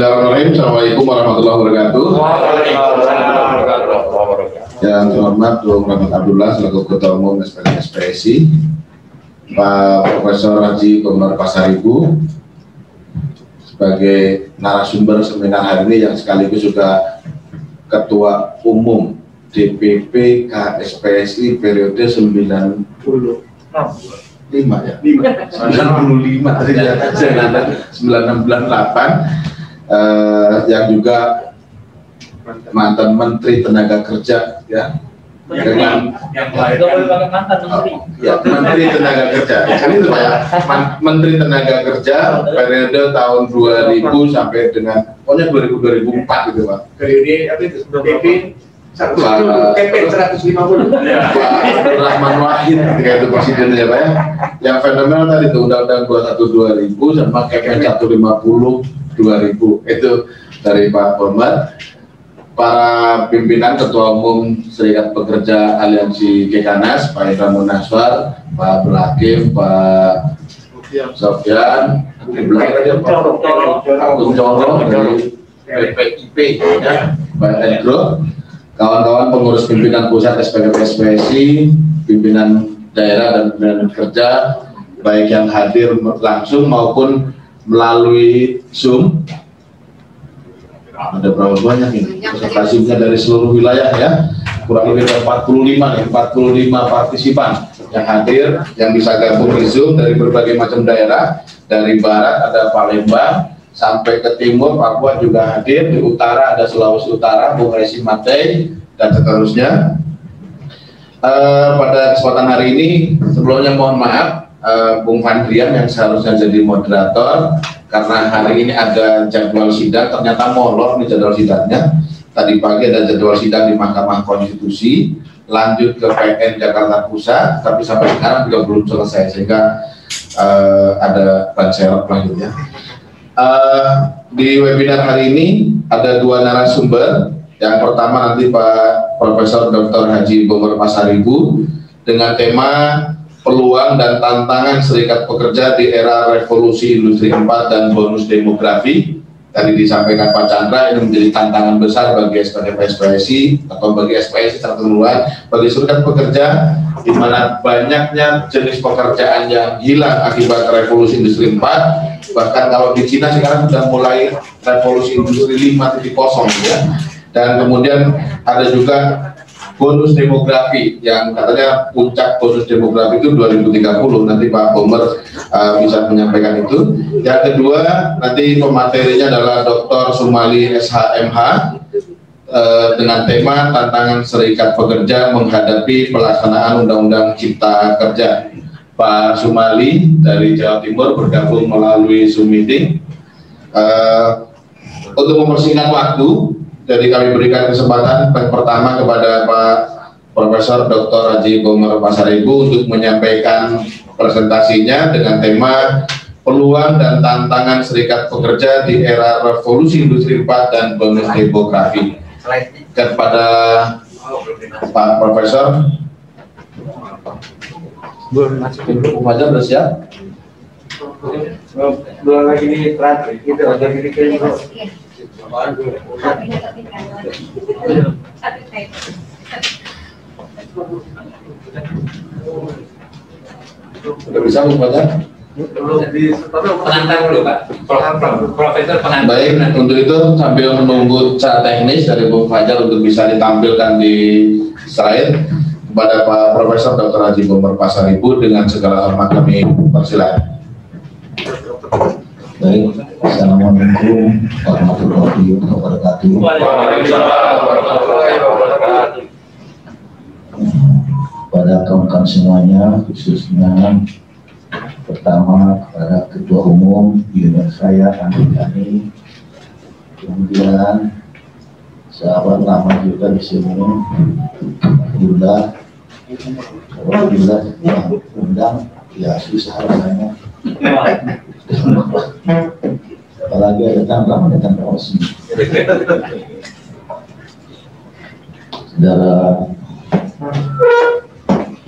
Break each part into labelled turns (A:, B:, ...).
A: Bismillahirrahmanirrahim. Assalamualaikum warahmatullahi wabarakatuh. Yang terhormat Tuan Muhammad Abdullah selaku Ketua Umum SPSI, Pak Profesor Haji Komar Pasaribu sebagai narasumber seminar hari ini yang sekaligus juga Ketua Umum DPP KSPSI periode 90 lima ya? 95 96 98 eh, yang juga mantan Menteri Tenaga Kerja ya. Dengan
B: yang lain. Mantan menteri.
A: ya Menteri Tenaga Kerja. Ini itu ya. Menteri Tenaga Kerja periode tahun 2000 sampai dengan pokoknya 2000 2004 gitu pak.
C: Periode apa itu satu PP 150
A: Pak Rahman Wahid ketika itu presiden ya Pak ya. Yang fenomenal tadi itu Undang-Undang 21 2000 sama KPN 150 2000 itu dari Pak Komar. Para pimpinan Ketua Umum Serikat Pekerja Aliansi Kekanas, Pak Indra Munaswar, Pak Abdul Hakim, Pak ada Pak Kuncoro dari PPIP, ya, Pak Endro, kawan-kawan pengurus pimpinan pusat SPKP SPSI, pimpinan daerah dan pimpinan kerja, baik yang hadir langsung maupun melalui Zoom. Ada berapa banyak ini? Peserta Zoom-nya dari seluruh wilayah ya. Kurang lebih ada 45 nih, 45 partisipan yang hadir, yang bisa gabung di Zoom dari berbagai macam daerah. Dari barat ada Palembang, sampai ke timur Papua juga hadir, di utara ada Sulawesi Utara, Bung Resi Matei, dan seterusnya. Eh, pada kesempatan hari ini, sebelumnya mohon maaf, eh, Bung Fandrian yang seharusnya jadi moderator, karena hari ini ada jadwal sidang, ternyata molor nih jadwal sidangnya. Tadi pagi ada jadwal sidang di Mahkamah Konstitusi, lanjut ke PN Jakarta Pusat, tapi sampai sekarang juga belum selesai, sehingga eh, ada ban serep lanjutnya. Eh, di webinar hari ini ada dua narasumber. Yang pertama nanti Pak Profesor Dr. Haji Bogor Pasaribu dengan tema peluang dan tantangan serikat pekerja di era revolusi industri 4 dan bonus demografi. Tadi disampaikan Pak Chandra ini menjadi tantangan besar bagi SPDP atau bagi SPSI secara keseluruhan, bagi serikat pekerja di mana banyaknya jenis pekerjaan yang hilang akibat revolusi industri 4 bahkan kalau di Cina sekarang sudah mulai revolusi industri 5.0 ya. Dan kemudian ada juga bonus demografi yang katanya puncak bonus demografi itu 2030 nanti Pak Bomer uh, bisa menyampaikan itu. Yang kedua nanti pematerinya adalah Dr. Sumali SHMH uh, dengan tema tantangan serikat pekerja menghadapi pelaksanaan Undang-Undang Cipta Kerja Pak Sumali dari Jawa Timur bergabung melalui Zoom meeting. Uh, untuk mempersingkat waktu, jadi kami berikan kesempatan pertama kepada Pak Profesor Dr. Haji Bomar Pasaribu untuk menyampaikan presentasinya dengan tema peluang dan tantangan serikat pekerja di era revolusi industri 4 dan bonus demografi. Kepada Pak Profesor, belum. Masukin dulu aja udah siap
C: belum lagi di terakhir kita ada di kiri
A: udah bisa aja
B: Penantang dulu Pak. Prof- Profesor penantang.
A: baik untuk itu sambil menunggu cara teknis dari Bung Fajar untuk bisa ditampilkan di slide kepada Pak Profesor Dr. Haji Bomar Pasaribu dengan segala hormat kami persilakan Baik, Assalamualaikum warahmatullahi wabarakatuh.
D: Pada kawan-kawan semuanya, khususnya pertama kepada Ketua Umum junior saya Andi Yani, kemudian sahabat lama juga di sini, Alhamdulillah, Alhamdulillah undang, ya susah rasanya. Apalagi ada tambang, ada tambang sini. Saudara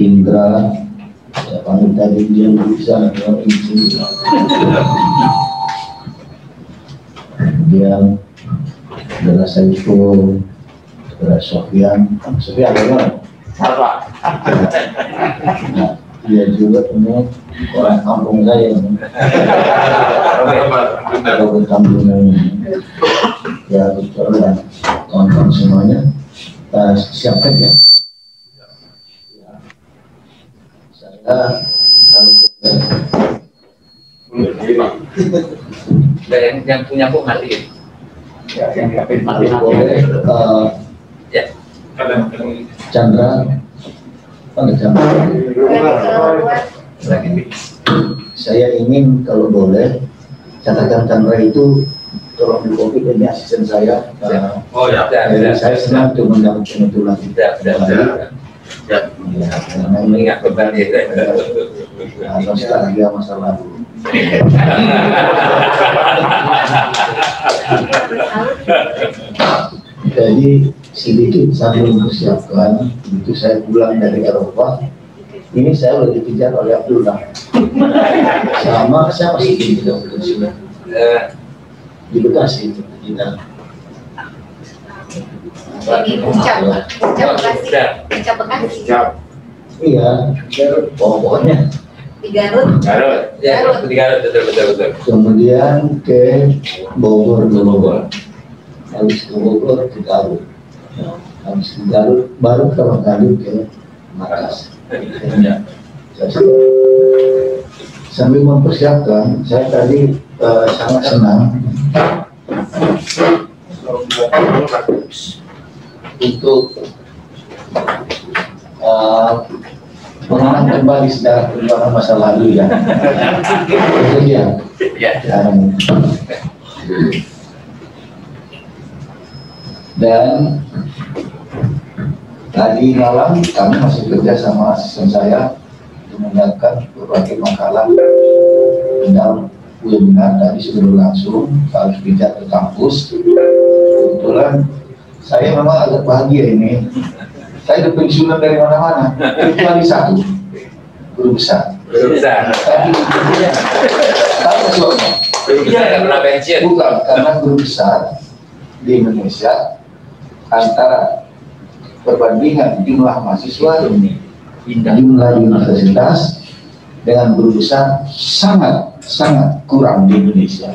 D: Indra saya panggil tadi dia bisa kemudian saudara Saiful saudara Sofian Sofian apa
B: Apa?
D: Dia juga ini orang kampung saya. Kalau ke kampung ini ya betul ya kawan-kawan semuanya. Kita siapkan ya. Saya kalau
B: yang yang punya kok mati.
D: ya, yang mati boleh eh,
B: Ya.
D: Chandra saya ingin kalau boleh catatan Chandra itu tolong di copy ini asisten saya. Nah,
B: Oh ya.
D: jadi saya senang tuh mendapat
B: Sudah, sudah, sudah.
D: ya, karena ini
B: Mengingat kembali.
D: ya, nostalgia masa lalu. Jadi sedikit sambil mempersiapkan itu saya pulang dari Eropa. Ini saya udah dikejar oleh Abdullah. Sama saya masih di Bekasi
B: Eh,
D: di Bekasi itu kita
E: Ini puncak, puncak Bekasi, puncak Bekasi,
D: iya pokoknya.
E: Di Garut,
B: Garut. Ya, di Garut. betul betul betul.
D: kemudian ke Bogor ke Bogor habis ke Bogor ke Garut habis ke Garut baru pertama kali ke Makassar
B: Ya.
D: Saya- sambil mempersiapkan saya tadi eh, sangat senang untuk eh, mengenang kembali sejarah perjuangan masa lalu ya itu dia
B: Ya.
D: Dan tadi malam kami masih kerja sama asisten saya untuk menyiapkan berbagai makalah dalam webinar tadi sudah berlangsung harus bijak ke kampus. Kebetulan saya memang agak bahagia ini. Saya udah pensiunan dari mana-mana. Kecuali satu. Guru besar.
B: Belum besar.
D: tapi tapi soalnya
B: besar nggak pernah pensiun.
D: bukan karena guru besar di Indonesia antara perbandingan jumlah mahasiswa jumlah universitas dengan guru besar sangat sangat kurang di Indonesia.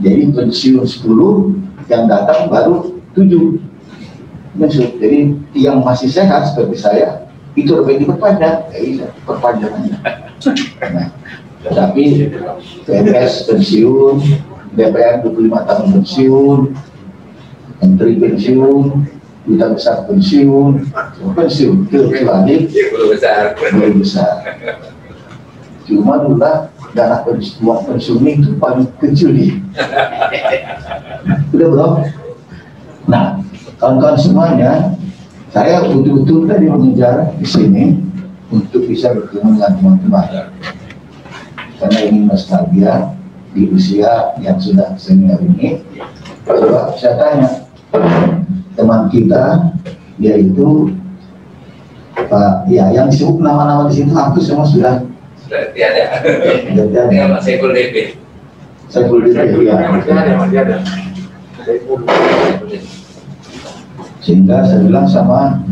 D: Jadi pensiun 10 yang datang baru 7 Maksud, jadi yang masih sehat seperti saya itu lebih diperpanjang. Ya iya perpanjang aja nah, tetapi PNS pensiun DPR 25 tahun pensiun menteri pensiun duta besar pensiun pensiun kecuali
B: Ya, belum besar.
D: guru besar. Cuma dulu dana pensiun uang pensiun itu paling kecil nih udah bro? Nah kawan-kawan semuanya saya betul-betul tadi mengejar di sini untuk bisa bertemu dengan teman-teman. Karena ingin nostalgia di usia yang sudah senior ini. Coba saya tanya teman kita yaitu Pak ya yang disebut nama-nama di situ hampir semua sudah
B: Sudah tiada.
D: sudah
B: Tinggal
D: ada.
B: Mas Saiful DP.
D: Saya boleh ya.
C: Masih ada, masih ada.
D: Sehingga saya bilang sama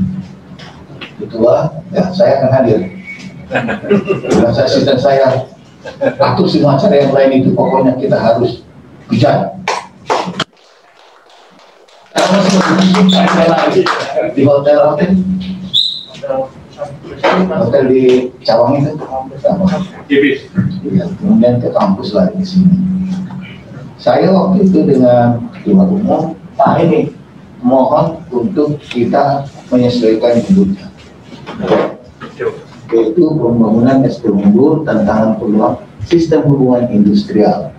D: ketua, ya saya akan hadir. Bilang saya asisten saya, atur semua acara yang lain itu pokoknya kita harus bicara. Karena saya lagi di hotel hotel hotel di Cawang itu sama. Ya, kemudian ke kampus lagi di sini. Saya waktu itu dengan ketua umum, Pak ini mohon untuk kita menyesuaikan hidupnya. Yaitu pembangunan SDM unggul tantangan peluang sistem hubungan industrial.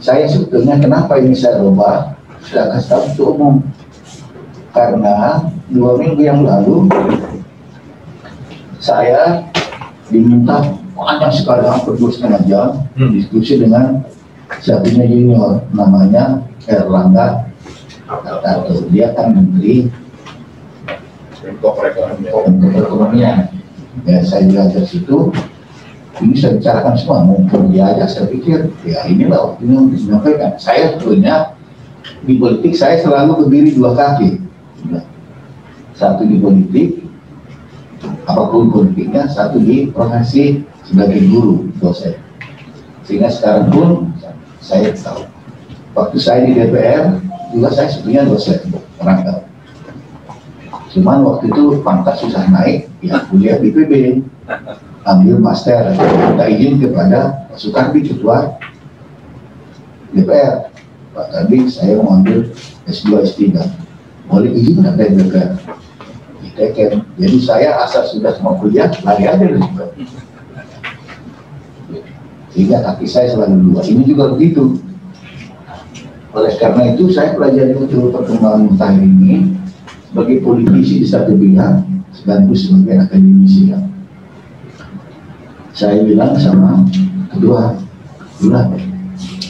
D: Saya sebetulnya kenapa ini saya ubah? Saya kasih tahu umum. Karena dua minggu yang lalu saya diminta panjang sekali hampir dua setengah jam diskusi dengan satunya junior namanya Erlangga Hartarto. Dia kan menteri
A: Menko perekonomian.
D: Ya saya belajar situ ini saya bicarakan semua mumpung dia aja saya pikir ya inilah waktunya untuk menyampaikan saya sebetulnya di politik saya selalu berdiri dua kaki. Satu di politik apa pun politiknya satu di profesi sebagai guru dosen. Sehingga sekarang pun saya tahu. Waktu saya di DPR juga saya sebetulnya dosen tahu. Cuman waktu itu pangkat susah naik ya kuliah di PB ambil master minta izin kepada Pak Soekardi ketua DPR Pak Kardi saya mau ambil S2 S3 boleh izin nggak dari diteken jadi saya asal sudah mau kuliah lari aja DPR sehingga kaki saya selalu dua ini juga begitu. Oleh karena itu saya pelajari betul perkembangan mutakhir ini sebagai politisi di satu bidang sekaligus sebagai akademisi ya. Saya bilang sama kedua udah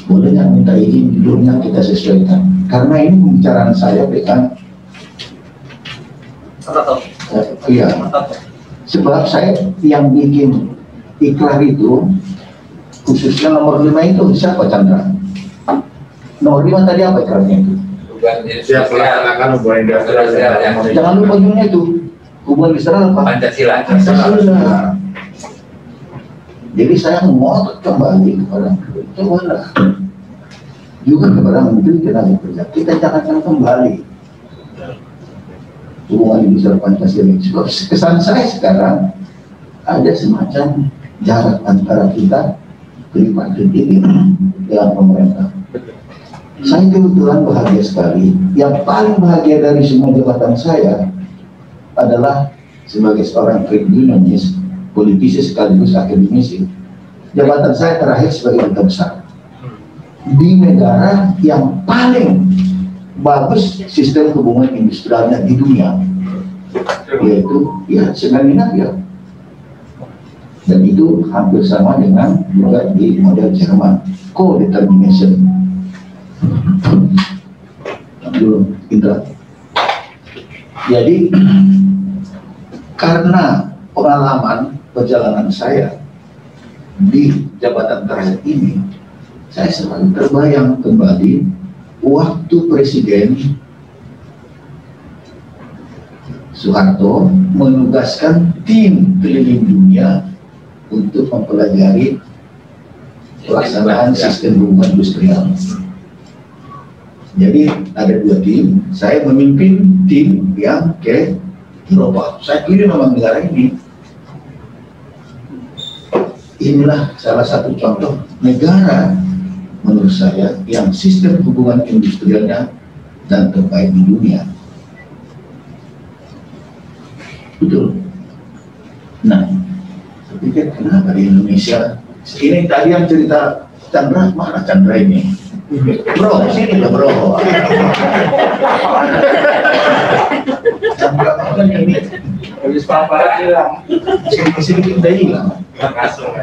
D: boleh nggak minta izin judulnya kita sesuaikan? Karena ini pembicaraan saya dengan eh, iya. Sebab saya yang bikin ikrar itu khususnya nomor lima itu siapa Chandra? Nomor lima tadi apa ikrarnya itu?
A: Siap melaksanakan hubungan industrial
B: Industrial,
D: jangan lupa ujungnya itu. Hubungan Israel apa?
B: Pancasila.
D: Pancasila. Jadi saya mengotot kembali kepada cobalah juga kepada Menteri Tenaga Kerja. Kita jangan kembali hubungan industri Pancasila ini. Sebab kesan saya sekarang ada semacam jarak antara kita kelima ini dengan pemerintah. Saya kebetulan bahagia sekali. Yang paling bahagia dari semua jabatan saya adalah sebagai seorang unionist, politisi sekaligus akademisi. Jabatan saya terakhir sebagai duta besar di negara yang paling bagus sistem hubungan industrialnya di dunia, yaitu ya Skandinavia. Dan itu hampir sama dengan juga di model Jerman, co-determination. Belum, Indra. Jadi karena pengalaman perjalanan saya di jabatan terakhir ini, saya selalu terbayang kembali waktu Presiden Soeharto menugaskan tim keliling dunia untuk mempelajari pelaksanaan sistem hubungan industrial. Jadi ada dua tim, saya memimpin tim yang ke Eropa. Saya keliling memang negara ini. Inilah salah satu contoh negara menurut saya yang sistem hubungan industrialnya dan terbaik di dunia. Betul. Nah, saya kenapa di Indonesia? Ini tadi yang cerita Chandra, mana Chandra ini? Bro, sini lah bro. Chandra mana ini?
C: Habis paparan hilang.
D: Sini sini kita hilang.
C: Langsung.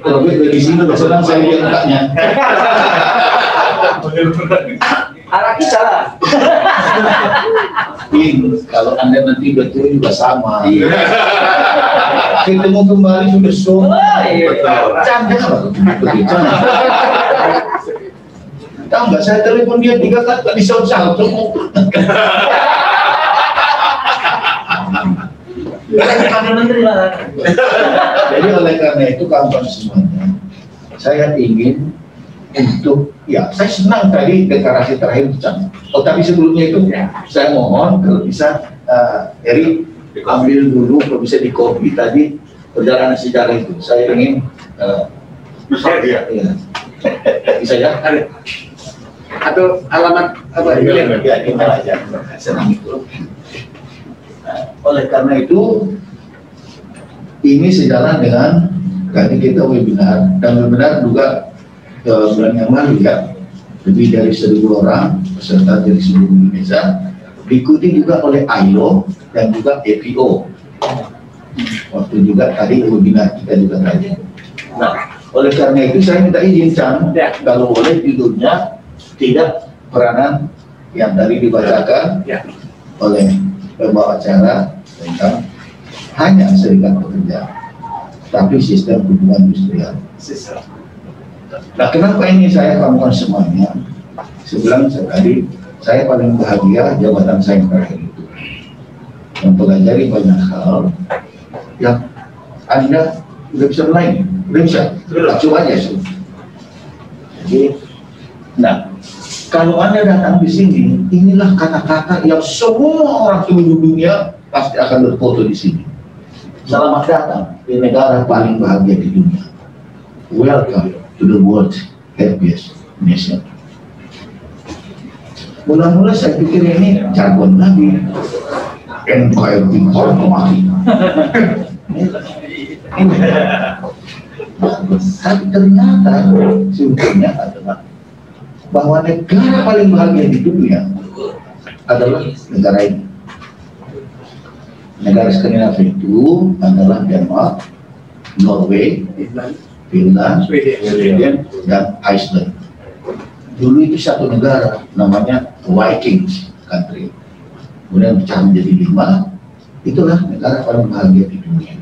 D: Gue di sini udah senang saya lihat kakaknya.
C: Anak kita lah.
D: In, kalau anda nanti betul juga sama.
C: Iya.
D: Ketemu kembali sudah semua.
C: Oh, iya.
D: Canda. Tahu nggak saya telepon dia tiga kali tak disaut-saut.
C: Ada menteri lah.
D: Jadi oleh karena itu kawan semuanya, saya ingin untuk ya saya senang tadi deklarasi terakhir bicara. Oh tapi sebelumnya itu saya mohon kalau bisa uh, Eri ambil dulu kalau bisa di copy tadi perjalanan sejarah itu. Saya ingin uh,
A: Iya.
D: iya. bisa ya?
C: Atau alamat apa?
D: Iya, ya, kita aja. Senang itu. Nah, oleh karena itu, ini sejalan dengan tadi kita webinar dan webinar juga eh, bulan yang lalu ya lebih dari seribu orang peserta dari seluruh Indonesia diikuti juga oleh ILO dan juga EPO waktu juga tadi webinar kita juga tadi nah oleh karena itu saya minta izin Chan
C: Ya.
D: kalau boleh judulnya tidak peranan yang tadi dibacakan
C: Ya.
D: oleh pembawa acara tentang hanya serikat pekerja, tapi sistem hubungan industrial. Nah, kenapa ini saya lakukan semuanya? Sebilang sekali, saya paling bahagia jabatan saya yang terakhir itu. Mempelajari banyak hal yang Anda udah bisa mulai, udah bisa, coba aja sih. Jadi, nah, kalau Anda datang di sini, inilah kata-kata yang semua orang seluruh dunia pasti akan berfoto di sini. Selamat datang di negara paling bahagia di dunia. Welcome to the world happiest nation. Mula-mula saya pikir ini jargon lagi. Empire Before Mati. Ini. Tapi ternyata sebetulnya adalah bahwa negara paling bahagia di dunia adalah negara ini. Negara Skandinavia itu adalah Denmark, Norway, Finland, Sweden, dan Iceland. Dulu itu satu negara namanya Vikings country. Kemudian pecah menjadi lima, itulah negara paling bahagia di dunia.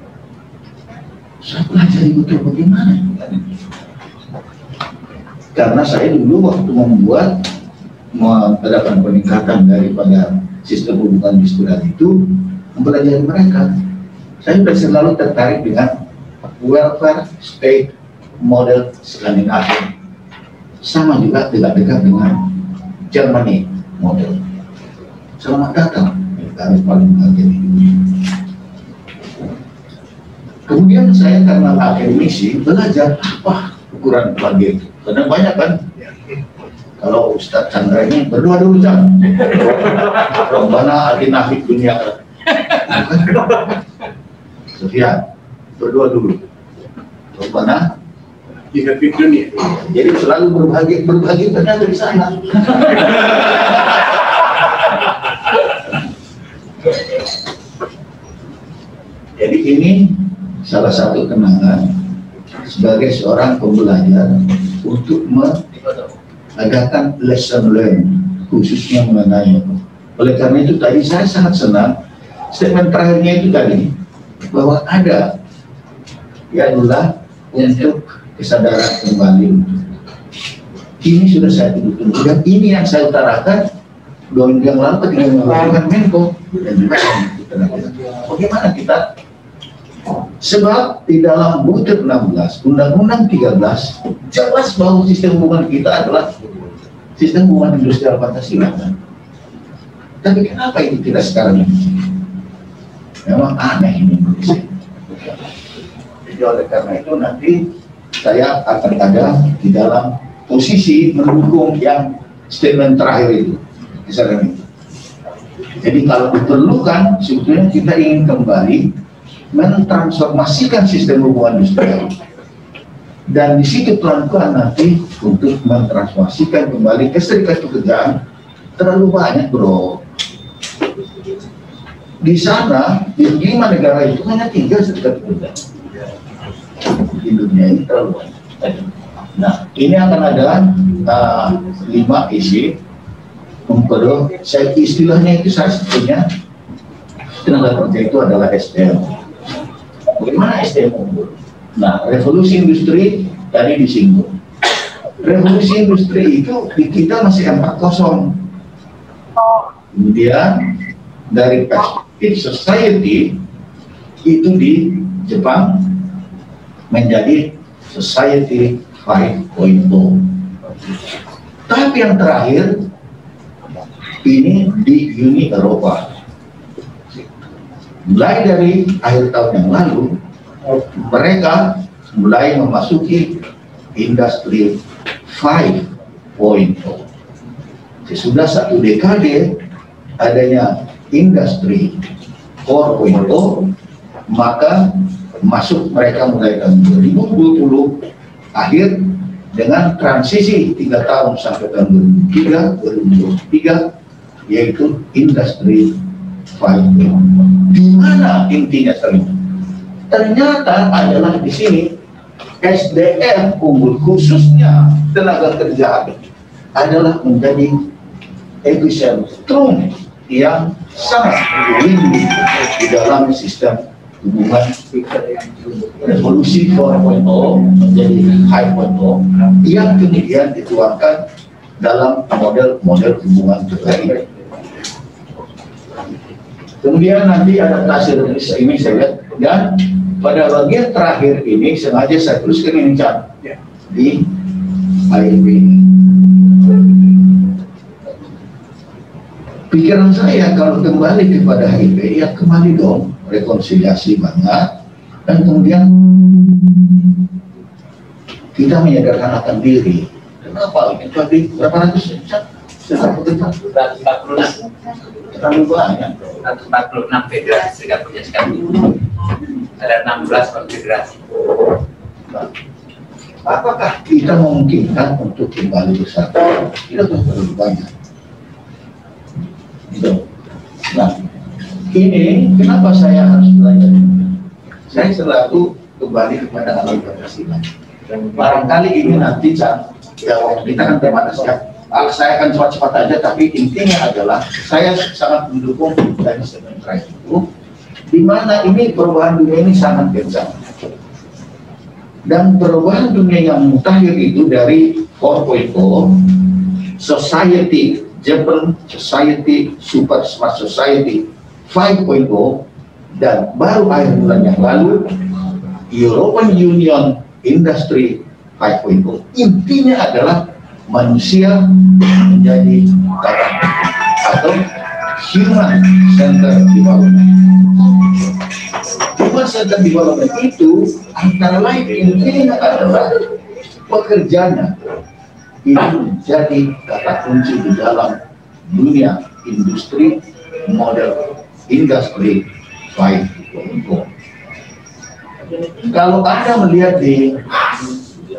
D: Saya pelajari betul bagaimana negara ini. Karena saya dulu waktu membuat mengadakan peningkatan daripada sistem hubungan industrial itu mempelajari mereka. Saya sudah selalu tertarik dengan welfare state model Skandinavia. Sama juga dekat-dekat dengan Germany model. Selamat datang negara paling bahagia di dunia. Kemudian saya karena akademisi belajar apa ukuran bahagia itu. Karena banyak kan. Kalau Ustadz Chandra ini berdoa dulu jangan. Rombana atina fid dunia. Sofia, berdoa dulu. Rombana
C: Tidak di dunia.
D: jadi selalu berbagi berbagi ternyata di sana. Jadi ini salah satu kenangan sebagai seorang pembelajar untuk mengadakan lesson learn khususnya mengenai oleh karena itu tadi saya sangat senang statement terakhirnya itu tadi bahwa ada ya adalah untuk kesadaran kembali ini sudah saya tunggu dan ini yang saya utarakan dua minggu yang lalu ketika melakukan Menko dan juga bagaimana kita sebab di dalam butir 16 Undang-Undang 13 jelas bahwa sistem hubungan kita adalah sistem hubungan industrial Pancasila kan? tapi kenapa itu tidak sekarang ini memang aneh ini saya jadi oleh karena itu nanti saya akan ada di dalam posisi mendukung yang statement terakhir itu misalnya itu. Jadi kalau diperlukan sebetulnya kita ingin kembali mentransformasikan sistem hubungan industrial dan di situ pelan-pelan nanti untuk mentransformasikan kembali ke serikat pekerjaan terlalu banyak bro di sana di lima negara itu hanya tiga serikat pekerjaan di dunia ini terlalu banyak. Nah, ini akan ada uh, lima isi memperoleh saya istilahnya itu saya sebutnya tenaga kerja itu adalah SDM. Bagaimana SDM unggul? Nah, revolusi industri tadi disinggung. Revolusi industri itu di kita masih 4.0. Kemudian dari perspektif society itu di Jepang menjadi society 5.0. Tapi yang terakhir ini di Uni Eropa. Mulai dari akhir tahun yang lalu, mereka mulai memasuki industri 5.0. Sesudah satu dekade adanya industri 4.0, maka masuk mereka mulai tahun 2020 akhir dengan transisi tiga tahun sampai tahun 2003 2023 yaitu industri 5.0 di mana intinya sekali ternyata adalah di sini SDM unggul khususnya tenaga kerja adalah menjadi epicentrum yang sangat tinggi di dalam sistem hubungan revolusi 4.0 menjadi 5.0 yang kemudian dituangkan dalam model-model hubungan terkait. Kemudian nanti adaptasi Indonesia ini saya lihat dan pada bagian terakhir ini sengaja saya tuliskan ini Cak,
C: Ya.
D: di AIP ini. Pikiran saya kalau kembali kepada HIP ya kembali dong rekonsiliasi banget dan kemudian kita menyadarkan diri. Kenapa? Ini tadi berapa ratus? Cak? Berapa tentang?
B: 146
D: Terlalu banyak.
B: 146 federasi serikat pekerja sekali. Ada 16 konfederasi.
D: Apakah kita memungkinkan untuk kembali bersatu? Tidak terlalu banyak. Gitu. Nah, ini kenapa saya harus belajar? Saya selalu kembali kepada alam Pancasila. Barangkali ini nanti Cak, ya kita kan terbatas ya. Ah, saya akan cepat-cepat aja, tapi intinya adalah saya sangat mendukung dari sementara itu, di mana ini perubahan dunia ini sangat kencang dan perubahan dunia yang mutakhir itu dari 4.0 society Japan society super smart society 5.0 dan baru akhir bulan yang lalu European Union Industry 5.0 intinya adalah manusia menjadi kata atau human center development Human Center Development itu antara lain intinya adalah pekerjanya ini menjadi kata kunci di dalam dunia industri model industri 5.0. Kalau Anda melihat di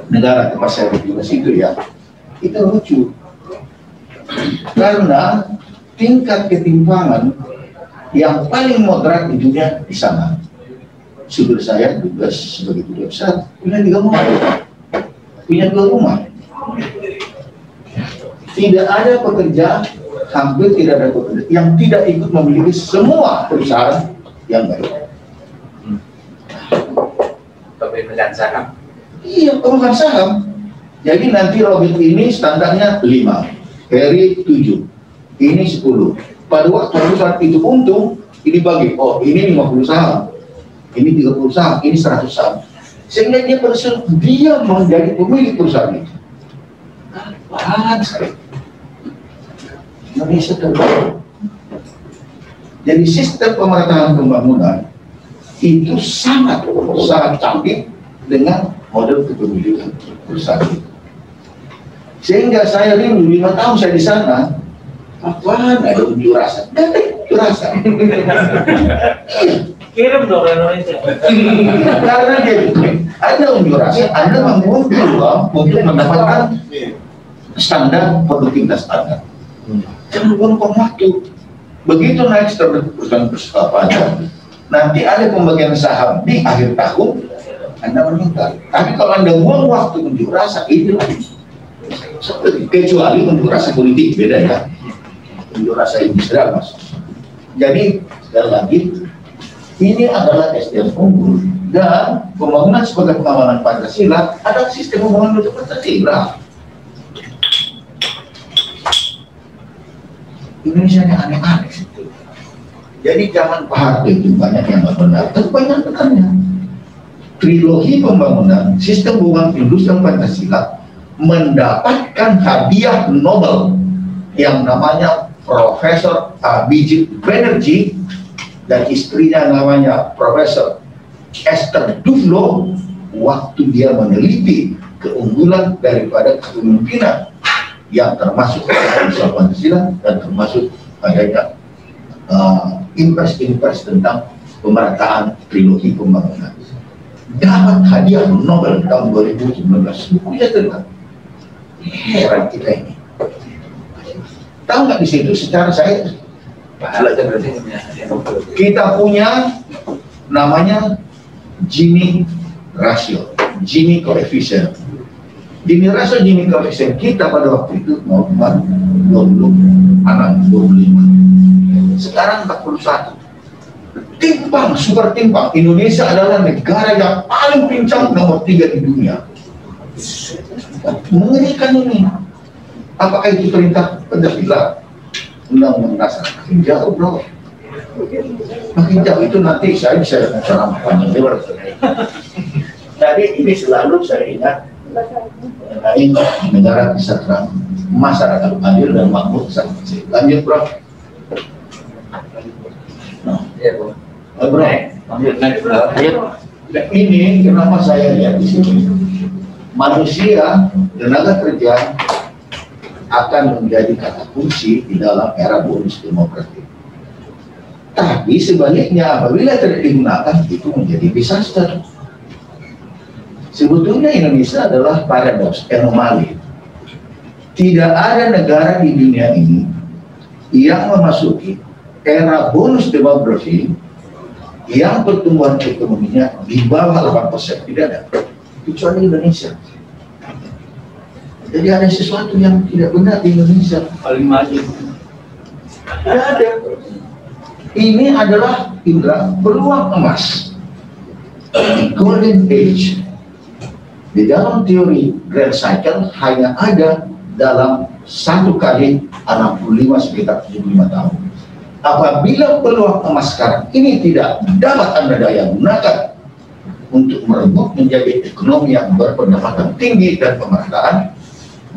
D: negara tempat saya bertugas itu ya, itu lucu. Karena tingkat ketimpangan yang paling moderat di dunia di sana. Supir saya tugas sebagai duta besar punya tiga rumah, punya dua rumah. Tidak ada pekerja, hampir tidak ada pekerja yang tidak ikut memiliki semua perusahaan yang baik.
B: Pemilihan saham.
D: Iya, pemegang saham. Jadi nanti Robin ini standarnya 5, Harry 7, ini 10. Pada waktu perusahaan itu untung, ini bagi, oh ini 50 saham, ini 30 saham, ini 100 saham. Sehingga dia perusahaan, dia menjadi pemilik perusahaan itu. Apaan sekali? Jadi sistem pemerintahan pembangunan itu sangat sangat canggih dengan model kepemilikan perusahaan itu. Sehingga saya rindu lima tahun saya di sana, apaan ada unjuk rasa? Gak ada unjuk rasa.
C: Kirim dong Indonesia.
D: karena dia ada unjuk rasa, Anda mengumpul uang untuk mendapatkan standar produktivitas Anda. Jangan buang-buang waktu. Begitu naik standar perusahaan apa nanti ada pembagian saham di akhir tahun, Anda meningkat. Tapi kalau Anda buang waktu unjuk rasa, itu kecuali unjuk rasa politik beda ya. Unjuk rasa industrial mas. Jadi sekali lagi ini adalah SDM unggul dan pembangunan sebagai pengamanan Pancasila adalah sistem pembangunan untuk Pancasila. Indonesia ini aneh-aneh. Jadi Pak Harto itu banyak yang nggak benar, tapi banyak benarnya. Trilogi pembangunan sistem hubungan industri Pancasila mendapatkan hadiah Nobel yang namanya Profesor Abhijit Banerjee dan istrinya namanya Profesor Esther Duflo waktu dia meneliti keunggulan daripada kepemimpinan yang termasuk Indonesia Pancasila dan termasuk adanya uh, impres-impres tentang pemerataan trilogi pembangunan. Dapat hadiah Nobel tahun 2019 bukunya tentang heran kita ini tahu nggak di situ secara saya
B: Nobel.
D: kita punya namanya Gini ratio, Gini coefficient. Gini ratio, Gini coefficient kita pada waktu itu 0,20 anak 25. Sekarang 41. timpang, super timpang. Indonesia adalah negara yang paling pincang nomor tiga di dunia. Mengerikan ini. Apakah itu perintah Pancasila? Undang-undang dasar. Makin jauh, bro. Makin jauh itu nanti saya bisa ceramah panjang lebar. Jadi ini selalu saya ingat mengenai negara kesejahteraan masyarakat adil dan makmur kecil. Lanjut, bro. Nah,
B: Iya,
D: eh, bro.
B: Lanjut, lanjut,
D: ini kenapa saya lihat di sini manusia tenaga kerja akan menjadi kata kunci di dalam era bonus demokratik. Tapi sebaliknya apabila tidak digunakan itu menjadi disaster. Sebetulnya Indonesia adalah paradoks, anomali. Tidak ada negara di dunia ini yang memasuki era bonus demokrasi yang pertumbuhan ekonominya di bawah 8% tidak ada kecuali Indonesia. Jadi ada sesuatu yang tidak benar di Indonesia.
B: Paling maju.
D: tidak ada. Ini adalah indra peluang emas. Golden age. Di dalam teori grand cycle hanya ada dalam satu kali 65 sekitar 75 tahun. Apabila peluang emas sekarang ini tidak dapat Anda daya gunakan untuk merebut menjadi ekonomi yang berpendapatan tinggi dan pemerataan,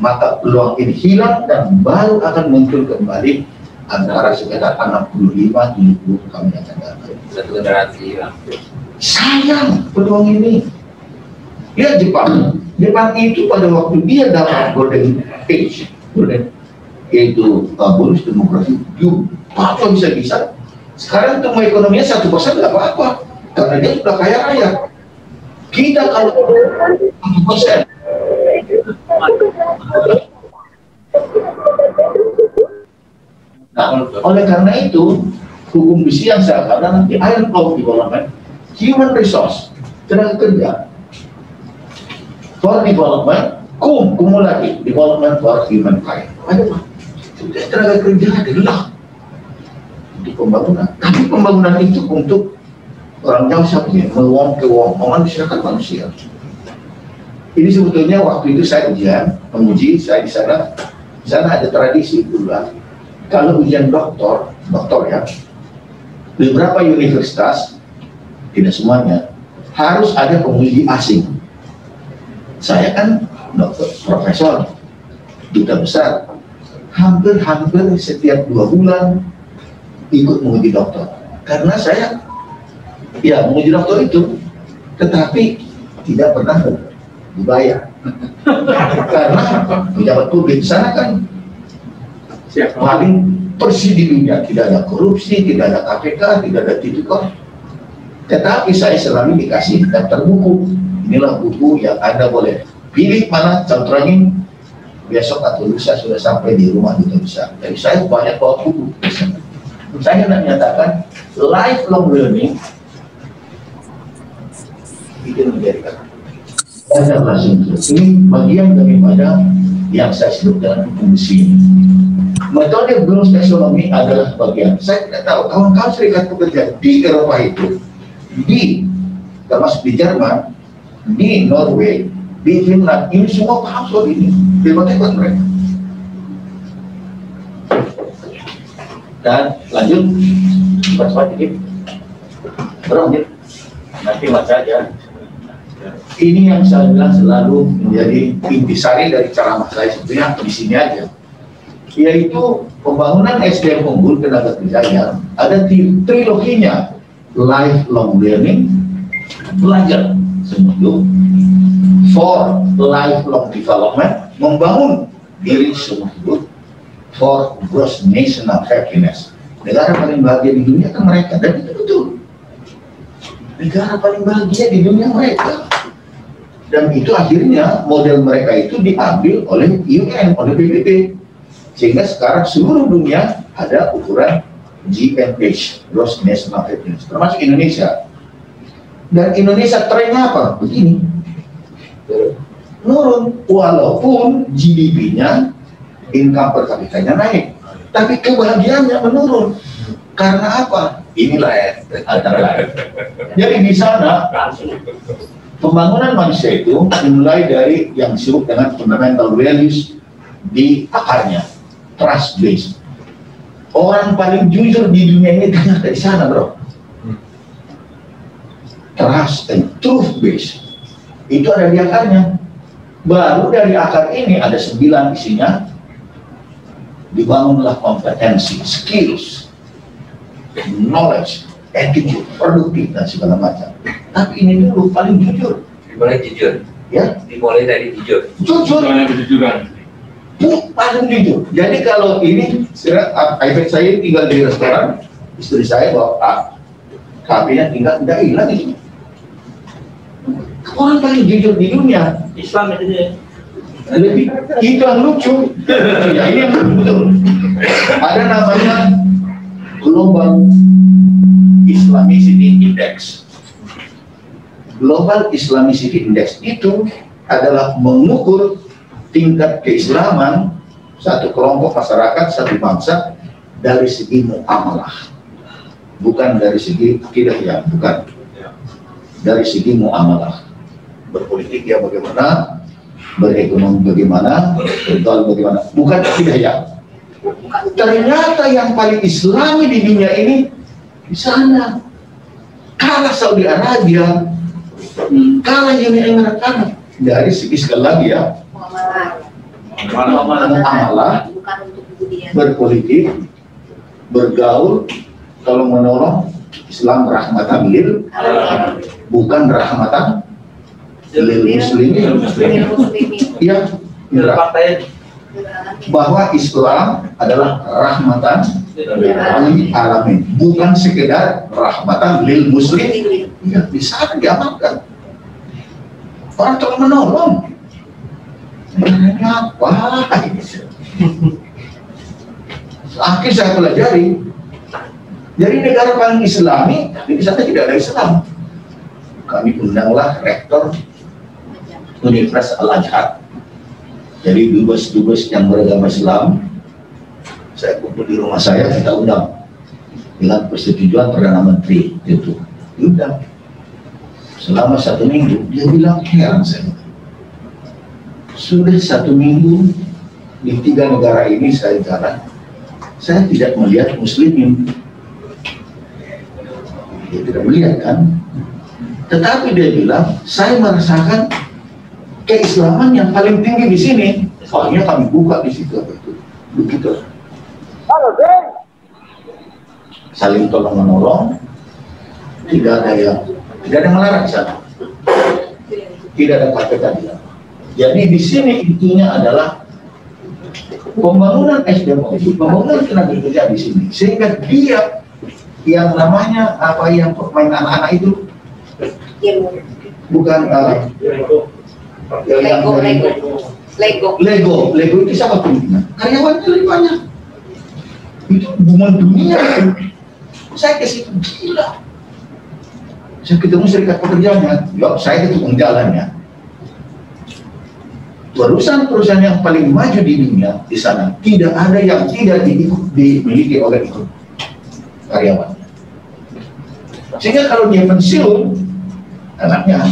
D: maka peluang ini hilang dan baru akan muncul kembali antara sekitar 65 70 kami akan datang.
B: Satu generasi hilang.
D: Sayang peluang ini. Lihat Jepang. Jepang itu pada waktu dia dalam golden age, golden yaitu uh, bonus demokrasi, yuk, apa bisa bisa. Sekarang tumbuh ekonominya satu persen nggak apa-apa, karena dia sudah kaya raya. Kita kalau persen, Nah, oleh karena itu, hukum besi yang saya katakan nanti iron law development, human resource, tenaga kerja, for development, kum, kumulatif, development for human kind. Tenaga kerja adalah untuk pembangunan. Tapi pembangunan itu untuk orang jauh siapanya, meluang ke uang, memanusiakan manusia. Ini sebetulnya waktu itu saya ujian, menguji, saya di sana, di sana ada tradisi lah. Kalau ujian doktor, doktor ya, beberapa universitas, tidak semuanya, harus ada penguji asing. Saya kan dokter, profesor, duta besar, hampir-hampir setiap dua bulan ikut menguji dokter. Karena saya, ya menguji dokter itu, tetapi tidak pernah dibayar. Karena pejabat publik sana kan
C: Siap.
D: paling bersih di dunia, tidak ada korupsi, tidak ada KPK, tidak ada tipikor. Tetapi saya selalu dikasih daftar buku. Inilah buku yang Anda boleh pilih mana contohnya besok atau lusa sudah sampai di rumah duta besar. Jadi saya banyak bawa buku. Saya hendak menyatakan lifelong learning itu menjadi kata. Saya langsung ini bagian daripada yang saya sebut dengan hukum besi ini. Metode bonus taksonomi adalah bagian. Saya tidak tahu kawan-kawan serikat pekerja di Eropa itu, di termasuk di Jerman, di Norway, di Finland, ini semua paham soal ini. Berbagai buat mereka. Dan lanjut, cepat-cepat dikit. Berlanjut. Nanti mas saja. Ini yang saya bilang selalu menjadi intisari dari ceramah saya sebetulnya di sini aja. Yaitu pembangunan SDM unggul tenaga kerja yang ada di triloginya. Lifelong learning belajar semua for lifelong development membangun diri semua hidup for gross national happiness. Negara paling bahagia di dunia kan mereka dan itu betul. Negara paling bahagia di dunia mereka dan itu akhirnya model mereka itu diambil oleh UN oleh PBB sehingga sekarang seluruh dunia ada ukuran GNH Gross National Happiness termasuk Indonesia. Dan Indonesia trennya apa? Begini. Nurun walaupun GDP-nya income per kapitanya naik tapi kebahagiaannya menurun. Karena apa? Inilah antara lain. Jadi di sana pembangunan manusia itu dimulai dari yang disebut dengan fundamental values di akarnya, trust based. Orang paling jujur di dunia ini ternyata di sana, bro. Trust and truth based. Itu ada di akarnya. Baru dari akar ini ada sembilan isinya. Dibangunlah kompetensi, skills, knowledge, attitude, produktif dan segala macam. Tapi ini dulu paling jujur,
B: Dimulai jujur.
D: ya.
B: Dimulai dari jujur.
D: Jujur,
F: kejujuran.
D: bu, paling jujur. Jadi kalau ini, saya, iPad saya tinggal di restoran, istri saya bawa ah, HP-nya tinggal tidak hilang ini. Orang paling jujur di dunia.
C: Islam itu ya.
D: Lebih itu yang lucu. ya ini yang betul. Ada namanya Global Islamicity Index. Global Islamicity Index itu adalah mengukur tingkat keislaman satu kelompok masyarakat, satu bangsa dari segi muamalah. Bukan dari segi akidah ya, bukan. Dari segi muamalah. Berpolitik ya bagaimana, berekonomi bagaimana, berjual bagaimana. Bukan akidah ya. Ternyata yang paling islami di dunia ini di sana. Kalah Saudi Arabia, kalah Uni Emirat Arab. Dari segi sekali lagi ya,
E: Muamalah. kemudian.
D: berpolitik, bergaul, kalau menolong Islam rahmatan lil,
E: Alamin.
D: bukan rahmatan lil muslimin.
E: Muslimin. Muslimin.
D: Ya,
C: Partai
D: bahwa Islam adalah rahmatan lil alamin, bukan sekedar rahmatan lil muslim. Ya, di sana diamalkan. Orang telah menolong. Negaranya apa? Akhirnya saya pelajari. Jadi negara paling islami, tapi di sana tidak ada Islam. Kami undanglah rektor Universitas Al-Azhar. Jadi dubes-dubes yang beragama Islam, saya kumpul di rumah saya, kita undang dengan persetujuan Perdana Menteri itu. Diundang. Selama satu minggu, dia bilang heran saya. Sudah satu minggu di tiga negara ini saya jalan, saya tidak melihat muslimin. Dia tidak melihat kan? Tetapi dia bilang, saya merasakan keislaman yang paling tinggi di sini. Soalnya kami buka di situ. Begitu. Begitu. Saling tolong menolong. Tidak ada yang tidak ada yang melarang sana. Tidak ada kata dia. Jadi di sini intinya adalah pembangunan SDM itu, pembangunan tenaga kerja di sini, sehingga dia yang namanya apa yang main anak-anak itu bukan uh,
E: Lego.
D: dari-
E: Lego. Lego.
D: Lego, Lego itu siapa pimpinan? Karyawan itu lebih banyak. Itu hubungan dunia. Saya ke situ gila. Saya ketemu serikat pekerjanya, ya saya tukang jalannya. Perusahaan-perusahaan yang paling maju di dunia di sana tidak ada yang tidak di- dimiliki oleh itu karyawan. Sehingga kalau dia pensiun, anaknya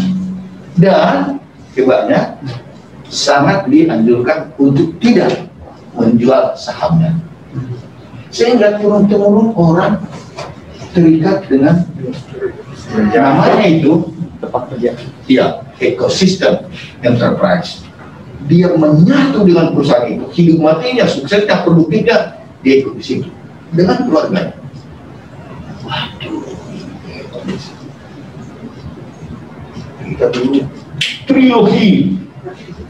D: dan hebatnya sangat dianjurkan untuk tidak menjual sahamnya. Sehingga turun-temurun orang terikat dengan namanya itu ya ekosistem enterprise. Dia menyatu dengan perusahaan itu, hidup matinya, suksesnya, produktifnya, dia ikut di situ. Dengan keluarganya. Waduh, kita dulu trilogi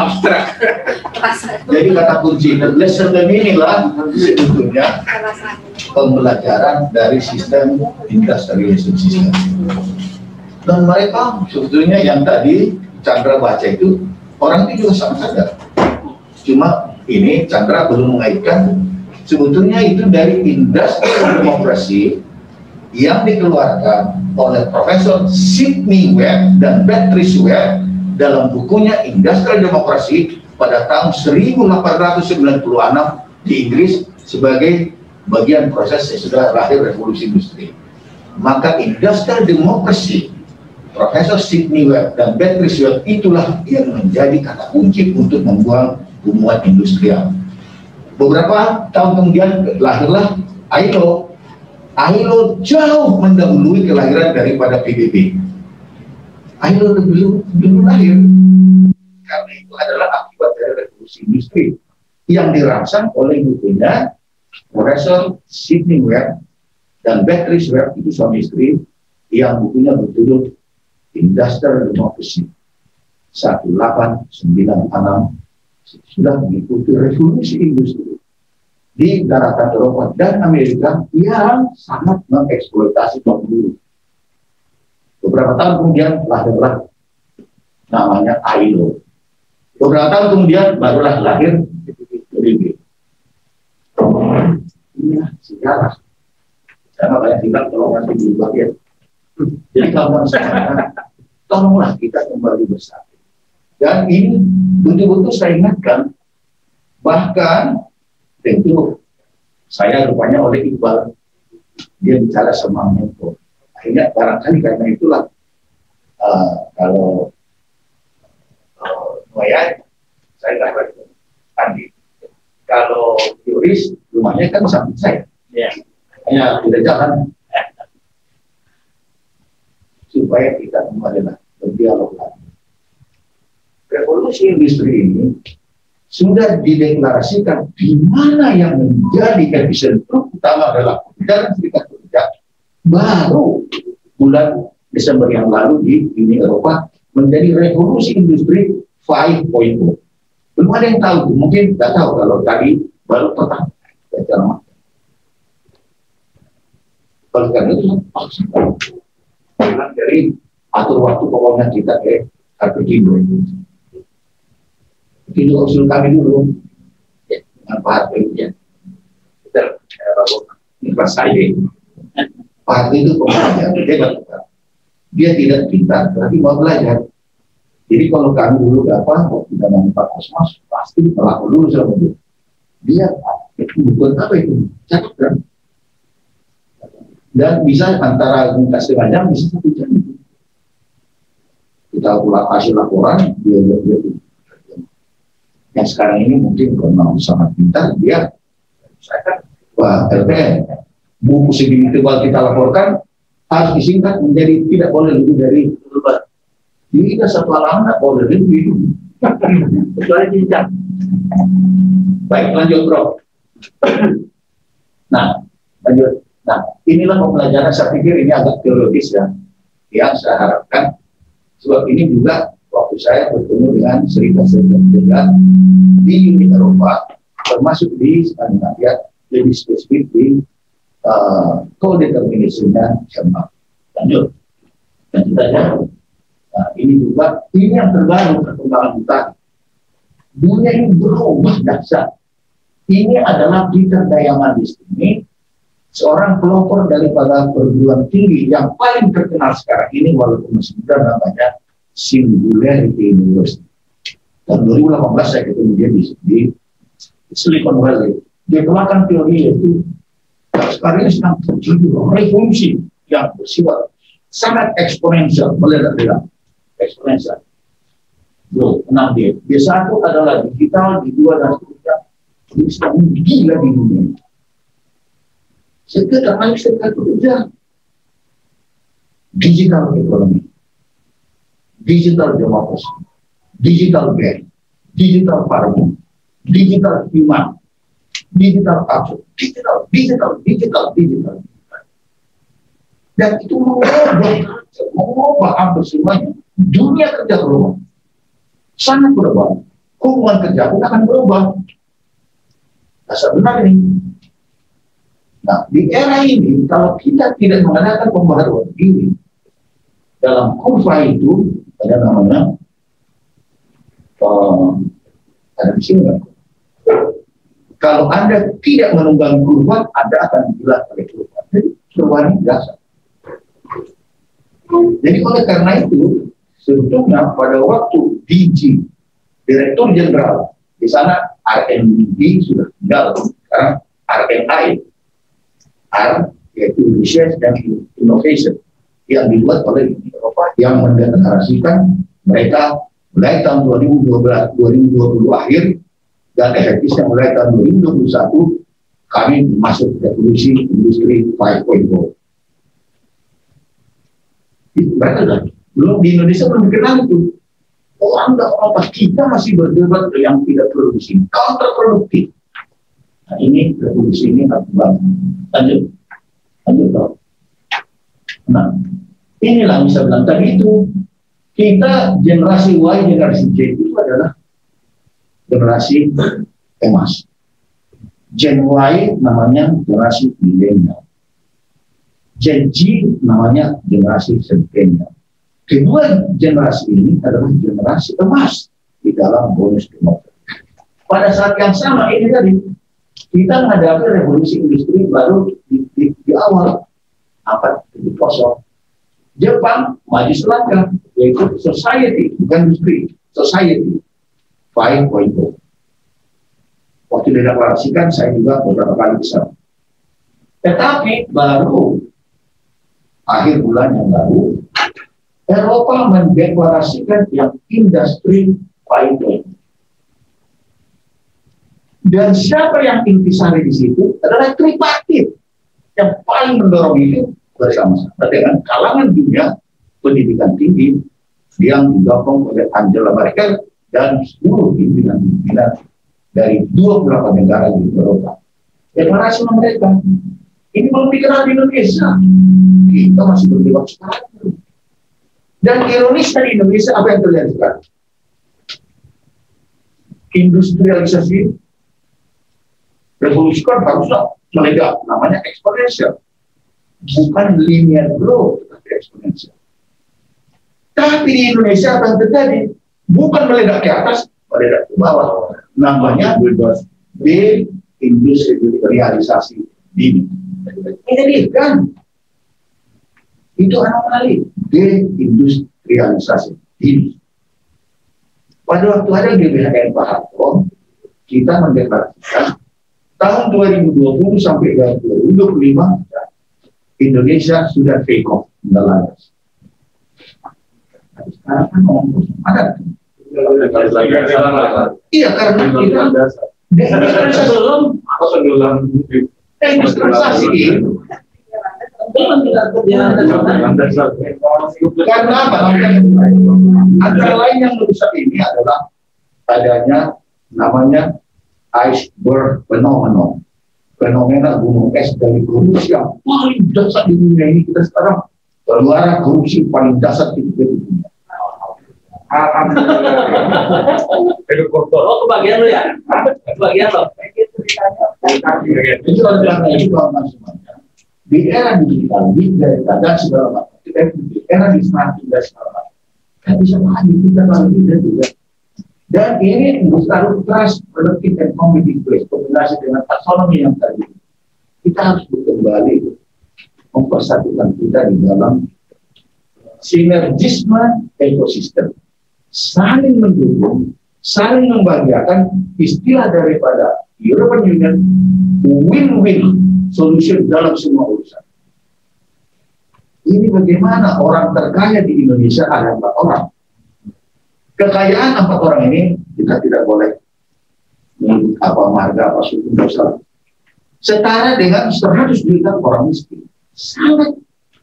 B: Abstrak.
D: Jadi kata kunci, lesson the meaning lah sebetulnya pembelajaran dari sistem industrialization system. Dan mereka sebetulnya yang tadi Chandra baca itu orang itu juga sangat sadar. Cuma ini Chandra belum mengaitkan sebetulnya itu dari industrial demokrasi yang dikeluarkan oleh Profesor Sidney Webb dan Patrice Webb dalam bukunya Industrial Demokrasi pada tahun 1896 di Inggris sebagai bagian proses sesudah lahir revolusi industri. Maka industrial demokrasi Profesor Sidney Webb dan Patrice Webb itulah yang menjadi kata kunci untuk membuang hubungan industrial. Beberapa tahun kemudian lahirlah ILO. ILO jauh mendahului kelahiran daripada PBB. ILO dulu, dulu lahir karena itu adalah akibat dari revolusi industri yang dirangsang oleh bukunya Profesor Sidney Webb dan Patrice Webb itu suami istri yang bukunya berjudul Industrial Democracy 1896 sudah mengikuti revolusi industri di daratan Eropa dan Amerika yang sangat mengeksploitasi kaum buruh. Beberapa tahun kemudian lahirlah namanya ILO. Beberapa tahun kemudian barulah lahir PBB. Inilah sejarah. Karena banyak bilang kalau masih berubah ya. Jadi kawan sekarang, tolonglah kita kembali bersatu. Dan ini betul-betul saya ingatkan, bahkan tentu saya rupanya oleh Iqbal, dia bicara sama Menko. Akhirnya barangkali karena itulah uh, kalau uh, saya nggak Andi. Kalau Yuris, rumahnya kan samping saya. Ya. Hanya tidak jalan supaya kita kembali berdialog lagi. Revolusi industri ini sudah dideklarasikan di mana yang menjadi epicentrum utama adalah Amerika Serikat baru bulan Desember yang lalu di Uni Eropa menjadi revolusi industri 5.0. Belum ada yang tahu, mungkin tidak tahu kalau tadi baru pertama. Kalau karena itu, dari atur waktu pokoknya kita ke kartu tidur itu usul kami dulu ya, dengan Pak Harto ya kita ikhlas saya Pak itu pembelajar dia gak dia tidak pintar tapi mau belajar. Jadi kalau kami dulu apa waktu zaman Pak Kosmas pasti telah dulu sama dia. Dia bukan apa itu? Catatan dan bisa antara kasih panjang bisa satu jam. Kita kasih laporan dia dia, dia yang sekarang ini mungkin karena sangat pintar dia saya kan wah LPN buku segini tebal kita laporkan harus disingkat menjadi tidak boleh lebih dari lebar tidak satu halaman tidak boleh lebih kecuali cincang. Baik lanjut bro nah lanjut. Nah, inilah pembelajaran. Saya pikir ini agak teologis ya, yang saya harapkan. Sebab ini juga waktu saya bertemu dengan serikat-serikat kerja di Uni Eropa, termasuk di Skandinavia, lebih spesifik di uh, co-determination-nya Jerman. Lanjut. Kita Nah, ini juga, ini yang terbaru perkembangan kita. Dunia ini berubah dahsyat. Ini adalah Peter Diamond di sini seorang pelopor daripada perguruan tinggi yang paling terkenal sekarang ini walaupun masih muda namanya Singularity University. Tahun 2018 saya ketemu dia di, di Silicon Valley. Dia keluarkan teori itu sekarang ini sedang terjadi revolusi. Yang bersifat sangat eksponensial, meledak-ledak, eksponensial. Loh, enam dia. Dia satu adalah digital, di dua dan seterusnya. Ini sedang gila di dunia. Sehingga paling serikat bekerja. Digital ekonomi, digital demokrasi, digital bank, digital farming, digital human, digital culture, digital, digital, digital, digital. Dan itu mengubah, mengubah hampir semuanya. Dunia kerja berubah. Sangat berubah. Hubungan kerja pun akan berubah. Dasar benar ini Nah, di era ini, kalau kita tidak mengadakan pembaharuan ini, dalam kurva itu ada namanya uh, ada di sini? Kalau Anda tidak menunggang kurva, Anda akan dibilang oleh kurva. Jadi, kurva ini biasa. Jadi oleh karena itu, sebetulnya pada waktu DG, Direktur Jenderal, di sana RND sudah tinggal, sekarang RNI, R yaitu Research dan Innovation yang dibuat oleh Uni Eropa yang mendeklarasikan mereka mulai tahun 2012 2020 akhir dan efektifnya mulai tahun 2021 kami masuk revolusi industri 5.0 itu mereka kan belum di Indonesia belum dikenal itu. Orang nggak apa kita masih berdebat yang tidak produksi counterproduktif nah ini revolusi ini harus bangun lanjut. Lanjut dong nah inilah bilang tadi itu kita generasi Y generasi Z itu adalah generasi emas. Gen Y namanya generasi milenial. Gen Z namanya generasi centennial. Kedua generasi ini adalah generasi emas di dalam bonus demokrasi. Pada saat yang sama ini tadi kita menghadapi revolusi industri baru di, di, di awal. Apa? Di kosong. Jepang maju selangkah yaitu society bukan industri society 5.0 waktu dideklarasikan saya juga beberapa kali bisa. Tetapi baru akhir bulan yang lalu Eropa mendeklarasikan yang industri 5.0 dan siapa yang intisari di situ adalah tripartit. Yang paling mendorong itu bersama-sama. Dengan kalangan dunia pendidikan tinggi yang didorong oleh Angela Merkel dan seluruh pimpinan-pimpinan dari 28 negara di Eropa. Deklarasi mereka ini belum dikenal di Indonesia. Kita masih berdebat sekarang. Dan ironisnya di Indonesia apa yang terjadi sekarang? Industrialisasi revolusi kan harusnya meledak, namanya eksponensial. Bukan linear growth, tapi eksponensial. Tapi di Indonesia yang terjadi? Bukan meledak ke atas, meledak ke bawah. Namanya deindustrialisasi dini. Ini kan itu anomali deindustrialisasi dini. Pada waktu ada GBHN Pak Harto, kita mendeklarasikan tahun 2020 sampai 2025 Indonesia sudah take off nelayan. Sekarang kan ngomong ada. Iya karena kita belum industrialisasi karena apa? Antara lain yang merusak ini adalah adanya namanya iceberg phenomenon. Fenomena gunung es dari yang paling dasar di dunia ini. Kita sekarang keluar korupsi paling dasar di dunia.
B: Oh, kebagian lu ya? Kebagian lo?
D: Itu adalah itu semuanya. Di era digital, di data dan segala macam, kita di era disruptif dan segala macam, kita bisa maju kita lagi dan juga. Dan ini harus trust, productive and competitive place, kombinasi dengan taksonomi yang tadi. Kita harus kembali mempersatukan kita di dalam sinergisme ekosistem saling mendukung, saling membahagiakan istilah daripada European Union win-win solution dalam semua urusan. Ini bagaimana orang terkaya di Indonesia ada empat orang. Kekayaan empat orang ini kita tidak boleh apa marga apa suku dosa. Setara dengan 100 juta orang miskin. Sangat,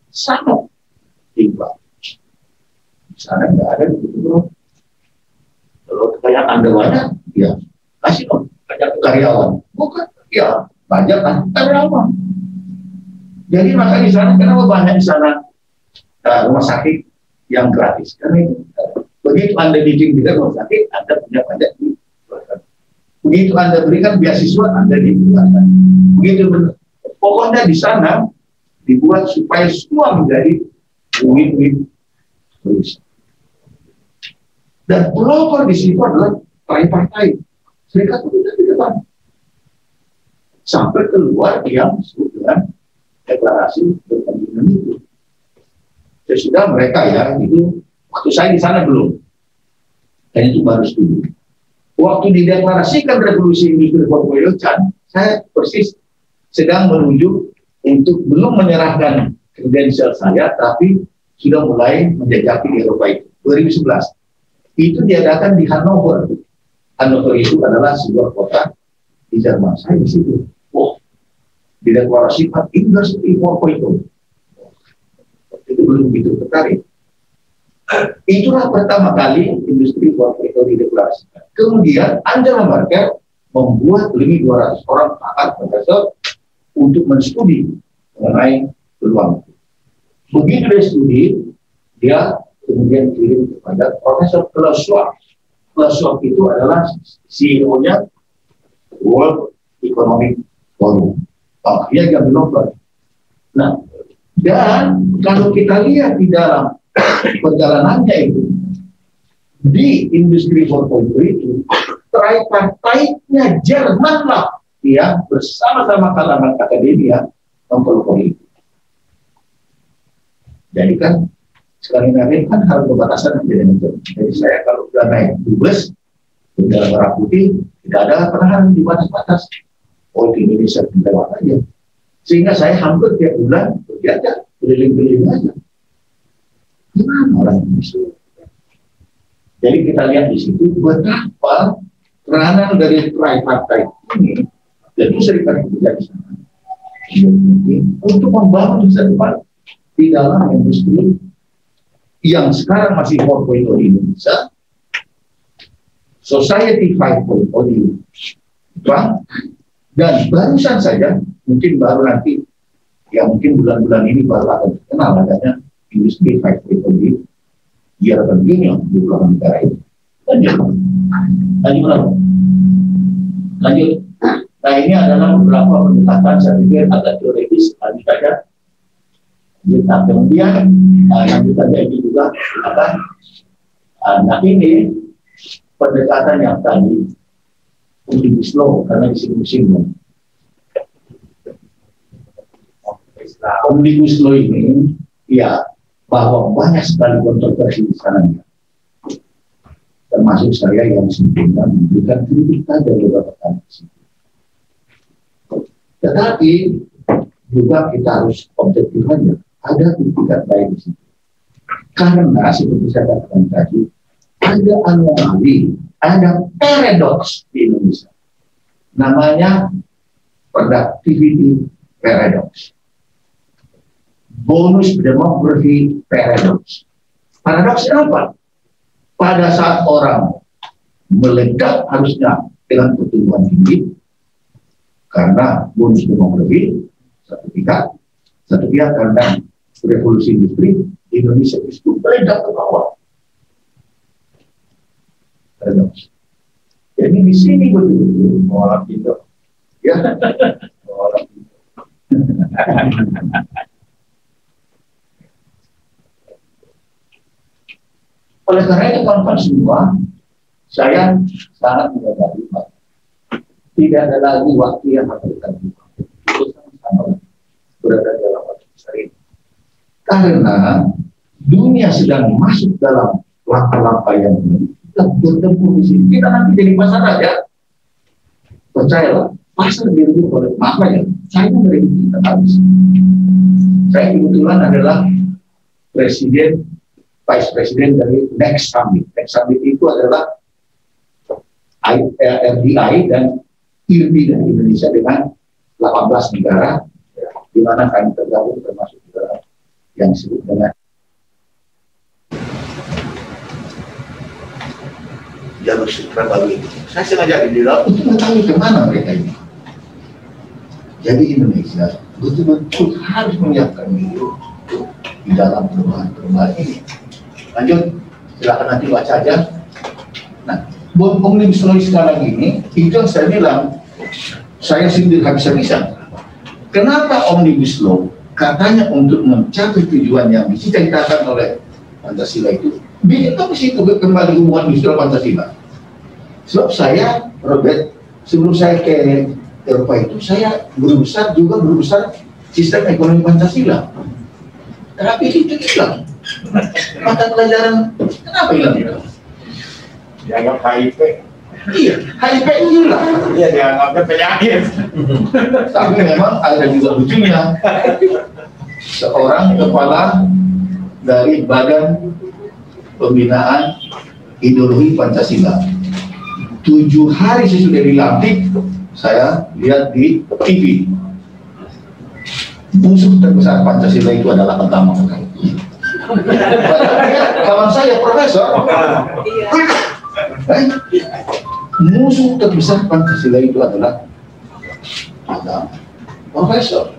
D: sangat timbang. Sana nggak ada begitu bro. Kalau kekayaan Anda banyak, ya kasih dong banyak karyawan. Bukan, ya banyak kan karyawan. Jadi makanya di sana kenapa banyak di sana uh, rumah sakit yang gratis? Karena itu, uh, begitu Anda bikin juga rumah sakit, Anda punya banyak di Begitu Anda berikan beasiswa, Anda diberikan. Begitu benar. Pokoknya di sana dibuat supaya semua menjadi win-win. Dan pelopor di situ adalah partai-partai. Serikat Pekerja di depan. Sampai keluar yang dengan deklarasi berkeadilan itu. Sesudah mereka ya, itu waktu saya di sana belum. Dan itu baru studi. Waktu dideklarasikan revolusi industri 4.0 saya persis sedang menuju untuk belum menyerahkan kredensial saya, tapi sudah mulai menjajaki di Eropa itu. 2011. Itu diadakan di Hannover. Hannover itu adalah sebuah kota di Jerman. Saya di situ. Wah, dideklarasikan industri 4.0. Itu belum begitu tertarik. Itulah pertama kali industri 4.0 dideklarasikan. Kemudian Angela Merkel membuat lebih 200 orang pakar profesor untuk menstudi mengenai peluang itu. Begitu dia studi, dia kemudian kirim kepada Profesor Klaus Schwab. Itu adalah CEO-nya World Economic Forum. Oh, dia yang Nobel. Nah, dan kalau kita lihat di dalam perjalanannya itu, di industri 4.0 itu, tripartite-nya Jerman lah yang bersama-sama kalangan akademia mempelopori. Jadi kan sekali lagi kan harus pembatasan dengan itu. Jadi saya kalau sudah naik bus dalam merah putih tidak ada penahanan di batas-batas. Oh di Indonesia tidak aja. Sehingga saya hampir tiap bulan pergi aja keliling-keliling aja. Gimana orang Indonesia? Jadi kita lihat di situ betapa peranan dari tripartite ini itu serikat kerja di sana untuk membangun masa depan di dalam industri yang sekarang masih 4.0 di Indonesia, Society 5.0 di Jepang, dan barusan saja, mungkin baru nanti, ya mungkin bulan-bulan ini baru akan terkenal adanya industri 5.0 di European Union di beberapa negara itu. Lanjut. Lanjut. Lanjut. Nah ini adalah beberapa pendekatan saya pikir agak teoretis lanjut saja. Nah, kemudian lanjut saja ini juga apa? Uh, nah ini pendekatan yang tadi omnibus law karena disinggung-singgung. Omnibus law ini ya bahwa banyak sekali kontroversi di sana ya. termasuk saya yang sebelumnya memberikan kritik pada beberapa kali tetapi juga kita harus objektif saja. Ada tidak baik di situ. Karena seperti saya katakan tadi, ada anomali, ada paradoks di Indonesia. Namanya productivity paradox. Bonus demografi paradox. Paradoks apa? Pada saat orang meledak harusnya dengan pertumbuhan tinggi, karena bonus demografi satu pihak, satu pihak karena revolusi industri Indonesia itu meledak ke bawah. Jadi di sini betul-betul mengolah itu, ya, mengolah itu. Oleh karena itu kawan-kawan semua, saya sangat menyadari tidak ada lagi waktu yang akan kita Itu sama-sama berada dalam waktu besar ini. Karena dunia sedang masuk dalam langkah-langkah yang kita bertemu di sini. Kita nanti jadi pasar aja. Percayalah, pasar diri oleh maka ya, saya dari kita habis. Saya kebetulan adalah presiden, vice president dari Next Summit. Next Summit itu adalah RDI dan Dari Indonesia dengan 18 negara di mana kami tergabung termasuk negara yang disebut dengan jalur sutra baru itu. Saya sengaja di dalam untuk mengetahui ke mana mereka ini. Jadi Indonesia betul-betul harus menyiapkan diri di dalam perubahan-perubahan ini. Lanjut, silakan nanti baca aja. Nah, bom omnibus law sekarang ini, itu yang saya bilang, saya sindir habis-habisan. Kenapa Omnibus Law? Katanya untuk mencapai tujuan yang dicita-citakan oleh Pancasila itu, bikin komisi itu kembali hubungan industrial Pancasila. Sebab saya, Robert, sebelum saya ke Eropa itu, saya berbesar juga berbesar sistem ekonomi Pancasila. Tapi itu hilang. Mata pelajaran, kenapa hilang?
C: Dianggap HIP.
D: Iya, HIV itu hilang.
C: Iya, dianggapnya penyakit.
D: Tapi memang ada juga lucunya. Seorang kepala dari Badan Pembinaan Ideologi Pancasila. Tujuh hari sesudah dilantik, saya lihat di TV. Musuh terbesar Pancasila itu adalah pertama. Kawan saya profesor,
E: Iya.
D: Eh, musuh terbesar Pancasila itu adalah agama. Profesor,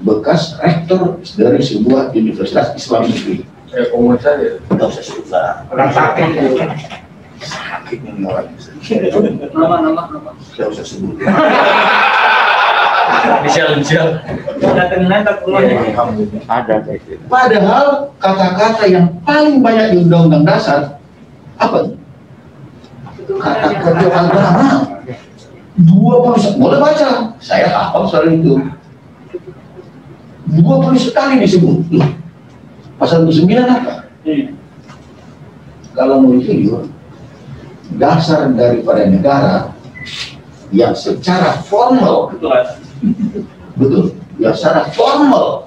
D: bekas rektor dari sebuah universitas Islam negeri.
C: Ya, komunitas saja.
D: Tidak usah sebut lah.
C: Orang sakit.
D: Sakit orang.
C: Nama, nama, nama.
D: Tidak usah sebut.
C: Ada gitu.
D: Padahal kata-kata yang paling banyak di Undang-Undang Dasar apa? Kata-kata agama. Dua puluh boleh baca. Saya hafal soal itu. Dua puluh sekali disebut. Loh, Pasal 29 apa? Kalau mau jujur, dasar daripada negara yang secara formal betul yang secara formal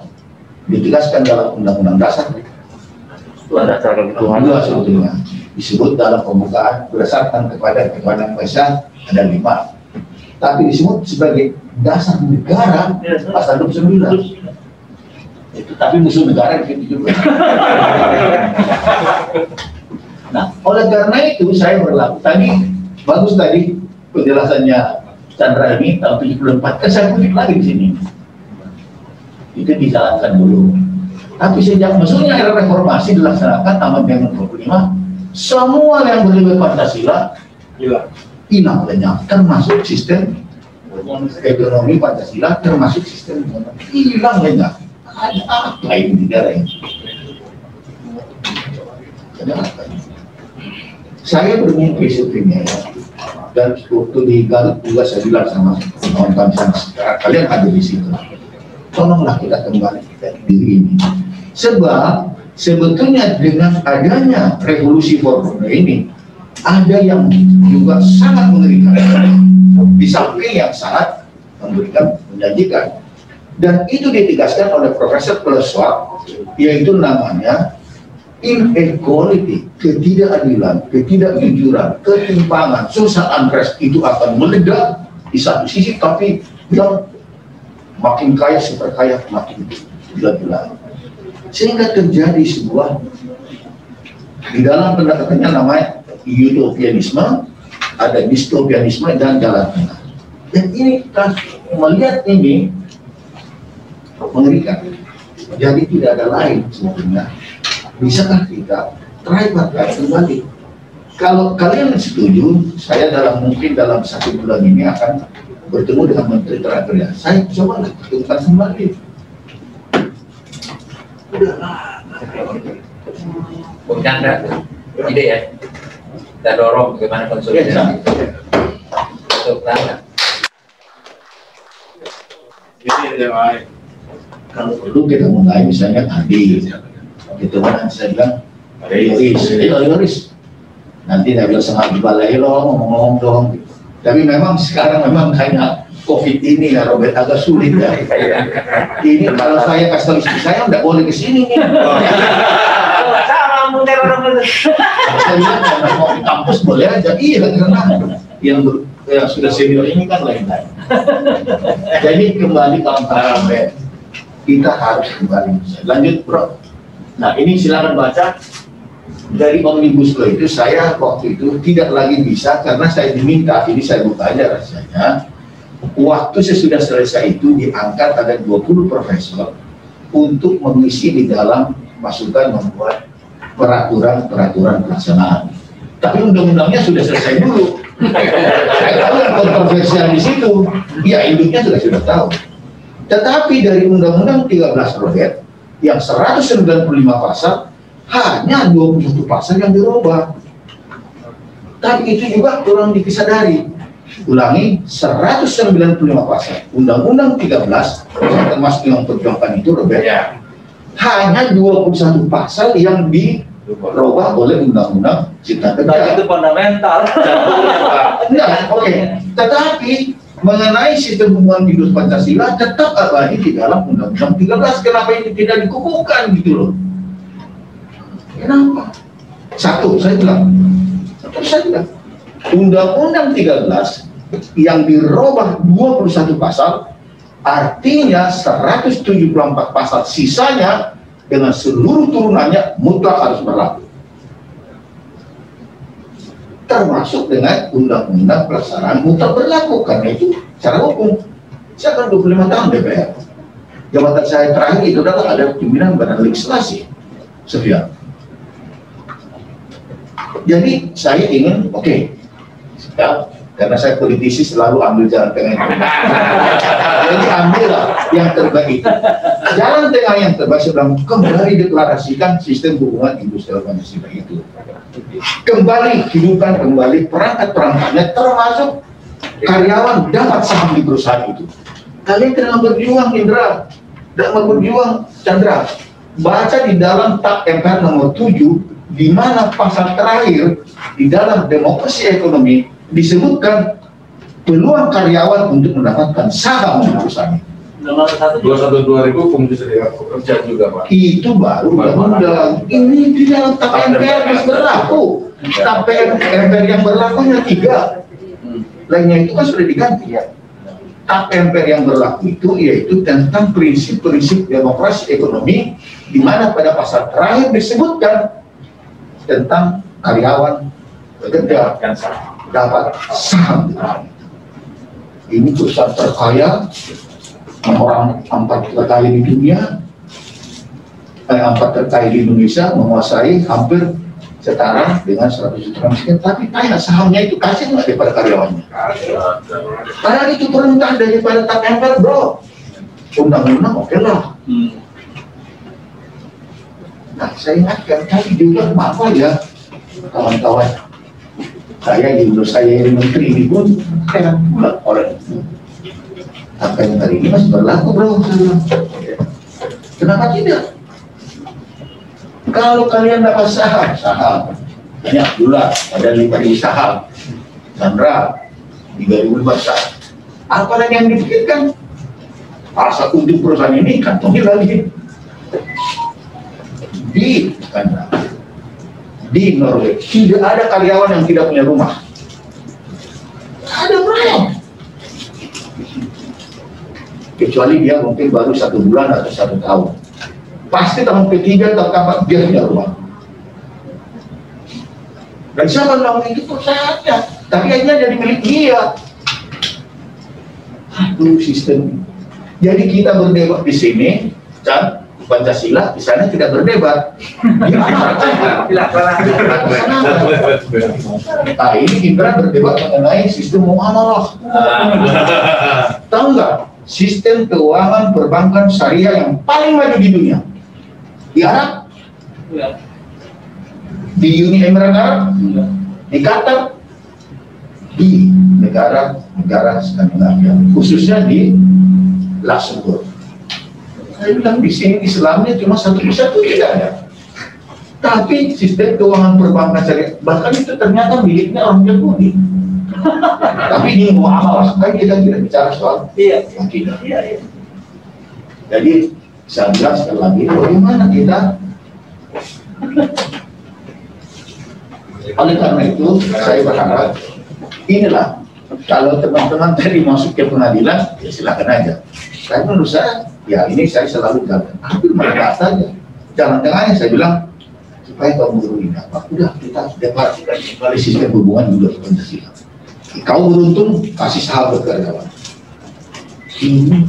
D: ditegaskan dalam undang-undang dasar itu ada cara dua sebetulnya disebut dalam pembukaan berdasarkan kepada kepada Malaysia ada lima. Tapi disebut sebagai dasar negara pasal 29 itu tapi musuh negara di juga nah oleh karena itu saya berlaku tadi bagus tadi penjelasannya Chandra ini tahun 74 kan saya kutip lagi di sini. Itu dijalankan dulu. Tapi sejak masuknya era reformasi dilaksanakan amandemen 25 semua yang berbeda Pancasila
C: Gila.
D: hilang lenyap termasuk sistem ekonomi Pancasila termasuk sistem ekonomi. Hilang lenyap ada apa ini negara ini? Ada apa ini? Saya bermimpi sebetulnya ya dan waktu di Garut juga saya bilang sama kawan-kawan sana kalian ada di situ. Tolonglah kita kembali ke diri ini. Sebab sebetulnya dengan adanya revolusi 4.0 ini ada yang juga sangat mengerikan. Di samping yang sangat memberikan menjanjikan. Dan itu ditegaskan oleh Profesor Pleswar yaitu namanya inequality, ketidakadilan, ketidakjujuran, ketimpangan, social unrest itu akan meledak di satu sisi tapi yang makin kaya super kaya makin gila-gila sehingga terjadi sebuah di dalam pendekatannya namanya utopianisme ada distopianisme dan jalan tengah. Dan ini melihat ini mengerikan. Jadi tidak ada lain sebetulnya. Bisakah kita tripartite kembali? Kalau kalian setuju saya dalam mungkin dalam satu bulan ini akan bertemu dengan menteri terakhir saya coba lah ketemukan kembali
B: Bung Chandra, ide ya. Kita dorong bagaimana konsolidasi untuk
C: lain.
D: kalau perlu kita mulai misalnya tadi. Gitu kan saya bilang ada Yoris, ayo Yoris. Nanti saya bilang sama balai lo ngomong-ngomong dong. Gitu. tapi memang sekarang memang kayak covid ini ya Robert agak sulit ya. Ini kalau saya istri saya nggak boleh ke sini nih
C: orang
D: saya bilang kalau mau di kampus boleh aja. Iya karena yang ber- yang sudah senior ini kan lain-lain. Jadi kembali kawan-kawan Robert kita harus kembali. Lanjut bro. Nah ini silakan baca. Dari omnibus law itu saya waktu itu tidak lagi bisa karena saya diminta. Ini saya buka aja rasanya waktu sesudah selesai itu diangkat ada 20 profesor untuk mengisi di dalam masukan membuat peraturan-peraturan pelaksanaan tapi undang-undangnya sudah selesai dulu saya tahu yang kontroversial di situ ya induknya sudah sudah tahu Tetapi dari Undang-Undang 13 Robert yang 195 pasal hanya 21 pasal yang dirubah. Tapi itu juga kurang disadari. Ulangi 195 pasal Undang-Undang 13 yang termasuk yang perjuangkan itu Robert
B: Ya.
D: hanya 21 pasal yang dirubah oleh Undang-Undang Cipta
F: Nah,
D: Kerja.
F: itu fundamental.
D: Enggak, oke. Tetapi mengenai sistem hubungan hidup Pancasila tetap abadi di dalam Undang-Undang 13. Kenapa ini tidak dikukuhkan gitu loh? Kenapa? Satu, saya bilang. Satu, saya bilang. Undang-Undang 13 yang dirubah 21 pasal artinya 174 pasal sisanya dengan seluruh turunannya mutlak harus berlaku. Termasuk dengan undang-undang pelaksanaan mutlak berlaku karena itu secara hukum. Saya kan 25 tahun DPR jabatan saya terakhir itu adalah ada pimpinan badan legislasi. Sofia jadi saya ingin oke ya, karena saya politisi selalu ambil jalan tengah jadi ambillah yang terbaik jalan tengah yang terbaik bilang kembali deklarasikan sistem hubungan industrial Pancasila itu. Kembali hidupkan kembali perangkat-perangkatnya termasuk karyawan dapat saham di perusahaan itu. Kalian tengah berjuang Indra. Dan berjuang Chandra. Baca di dalam tak MPR nomor 7 di mana pasal terakhir di dalam demokrasi ekonomi disebutkan peluang karyawan untuk mendapatkan saham di perusahaan itu.
A: Dua satu dua ribu fungsi pekerja juga pak.
D: Itu baru undang-undang ini di dalam tap MPR yang berlaku. Tap MPR yang berlaku hanya tiga. Lainnya itu kan sudah diganti ya. Tap MPR yang berlaku itu yaitu tentang prinsip-prinsip demokrasi ekonomi di mana pada pasal terakhir disebutkan tentang karyawan bekerja. Dapat saham di dalam ini perusahaan terkaya orang empat terkaya di dunia. Eh, empat terkaya di Indonesia menguasai hampir setara dengan 100 juta miskin. Tapi tanya sahamnya itu kasih nggak daripada karyawannya? Padahal itu perintah daripada tak MPR bro. Undang-undang oke lah.
F: Hmm.
D: Nah, saya ingatkan tadi juga apa ya kawan-kawan. Saya di menurut saya ini menteri ini pun saya pula orang itu. Apa yang hari ini masih berlaku bro? Kenapa tidak? Kalau kalian dapat saham, saham banyak pula ada lima ribu saham, Sandra tiga ribu saham. Apa lagi yang dipikirkan? Asal untuk perusahaan ini kantongi lagi di Kanada, di Norway. Tidak ada karyawan yang tidak punya rumah. Ada berapa? Kecuali dia mungkin baru satu bulan atau satu tahun. Pasti tahun ketiga atau kapan dia punya rumah. Dan siapa bilang itu perusahaannya tapi akhirnya jadi milik dia. Aduh sistem jadi kita berdebat di sini kan Pancasila di sana tidak berdebat. Nah ini Indra berdebat mengenai sistem muamalah. Tahu nggak? Sistem keuangan perbankan syariah yang paling maju di dunia. Di Arab,
F: Ya.
D: di Uni Emirat Arab, di Qatar, di negara-negara Skandinavia, khususnya di Luxembourg. Saya bilang di sini Islamnya cuma satu persatu tidak ada. Tapi sistem keuangan perbankan syariah bahkan itu ternyata miliknya orang Yahudi. Tapi ini muamalah kan kita tidak bicara soal
F: Iya.
D: akidah.
F: Iya, iya.
D: Jadi saya sekali lagi bagaimana kita oleh karena itu saya berharap inilah kalau teman-teman tadi masuk ke pengadilan ya silakan aja. Tapi menurut saya ya ini saya selalu jalan hampir mereka saja. Jalan tengahnya saya bilang supaya kamu berunding apa udah kita deklarasikan kembali sistem hubungan juga Pancasila. Kau beruntung kasih sahabat karyawan ini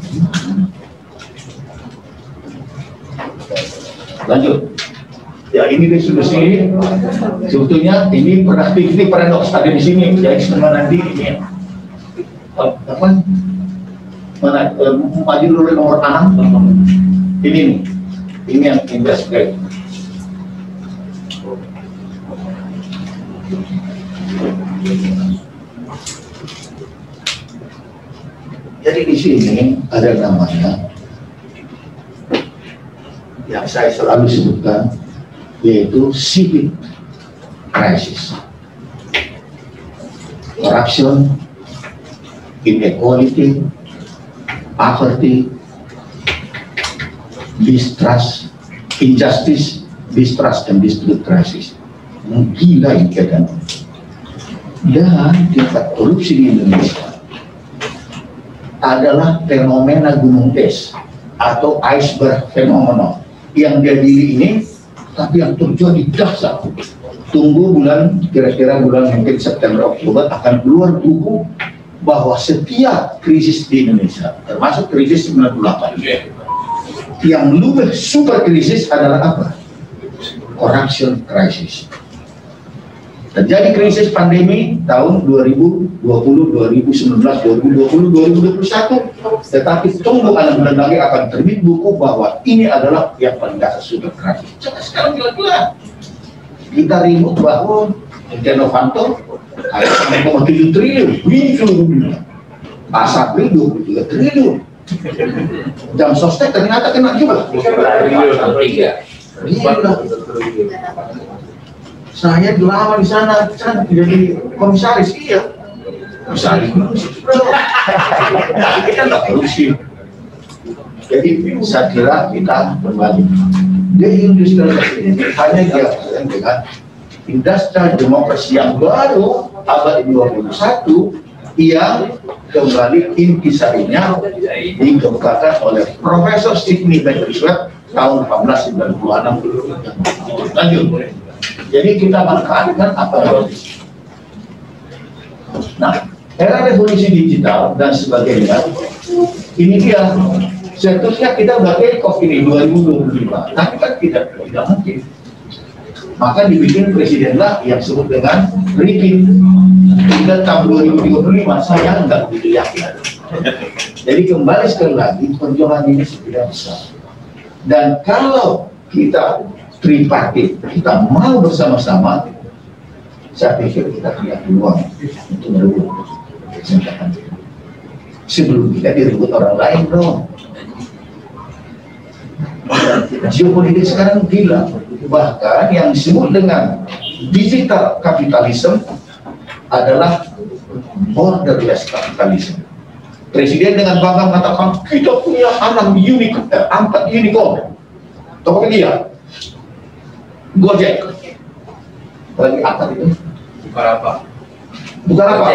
D: lanjut. Ya ini diskusi sebetulnya ini pernah ini paradoks ada di sini? Jadi semua nanti ini. Apa mana eh, maju dulu nomor enam ini nih ini yang invest grade jadi di sini ada namanya yang saya selalu sebutkan yaitu civic crisis. Corruption inequality poverty distrust injustice distrust dan dispute crisis. Gila ini keadaan. Dan tingkat korupsi di Indonesia adalah fenomena gunung es atau iceberg fenomena. Yang diri ini tapi yang terjadi dahsyat tunggu bulan kira-kira bulan mungkin September Oktober akan keluar buku bahwa setiap krisis di Indonesia termasuk krisis 98 yang lebih super krisis adalah apa? corruption crisis. Terjadi krisis pandemi tahun 2020, 2019, 2020, 2021 tetapi tunggu anak bulan lagi akan terbit buku bahwa ini adalah yang paling dasar super krisis coba sekarang gila-gila. Kita ribut bahwa Setia Novanto ada 1,7 triliun. Seluruh dunia Asabri 23 triliun. Jam sostek ternyata kena juga.
B: Tiga
D: Gila. Saya lama di sana, kan jadi komisaris. Iya. Komisaris. Kita nggak korupsi. Jadi saya kira kita berbalik. Deindustrialisasi ini hanya dilakukan dengan industrial demokrasi yang baru abad 21 yang kembali intisarinya dikemukakan oleh Profesor Sidney Beckersworth tahun 1896 lanjut. Jadi kita manfaatkan apa yang nah era revolusi digital dan sebagainya ini dia seterusnya kita udah off ini 2025 tapi kan tidak tidak mungkin maka dibikin presidenlah yang disebut dengan Rikin. Hingga tahun 2035 saya nggak begitu yakin. Jadi kembali sekali lagi perjuangan ini sudah besar. Dan kalau kita tripartit kita mau bersama-sama saya pikir kita punya peluang untuk merebut. Kesempatan sebelum kita direbut orang lain dong geopolitik sekarang gila. Bahkan yang disebut dengan digital capitalism adalah borderless capitalism. Presiden dengan bangga mengatakan kita punya enam unicorn, eh, empat unicorn. Tokopedia Gojek. Lagi apa itu?
B: Bukan apa
D: bukan apa?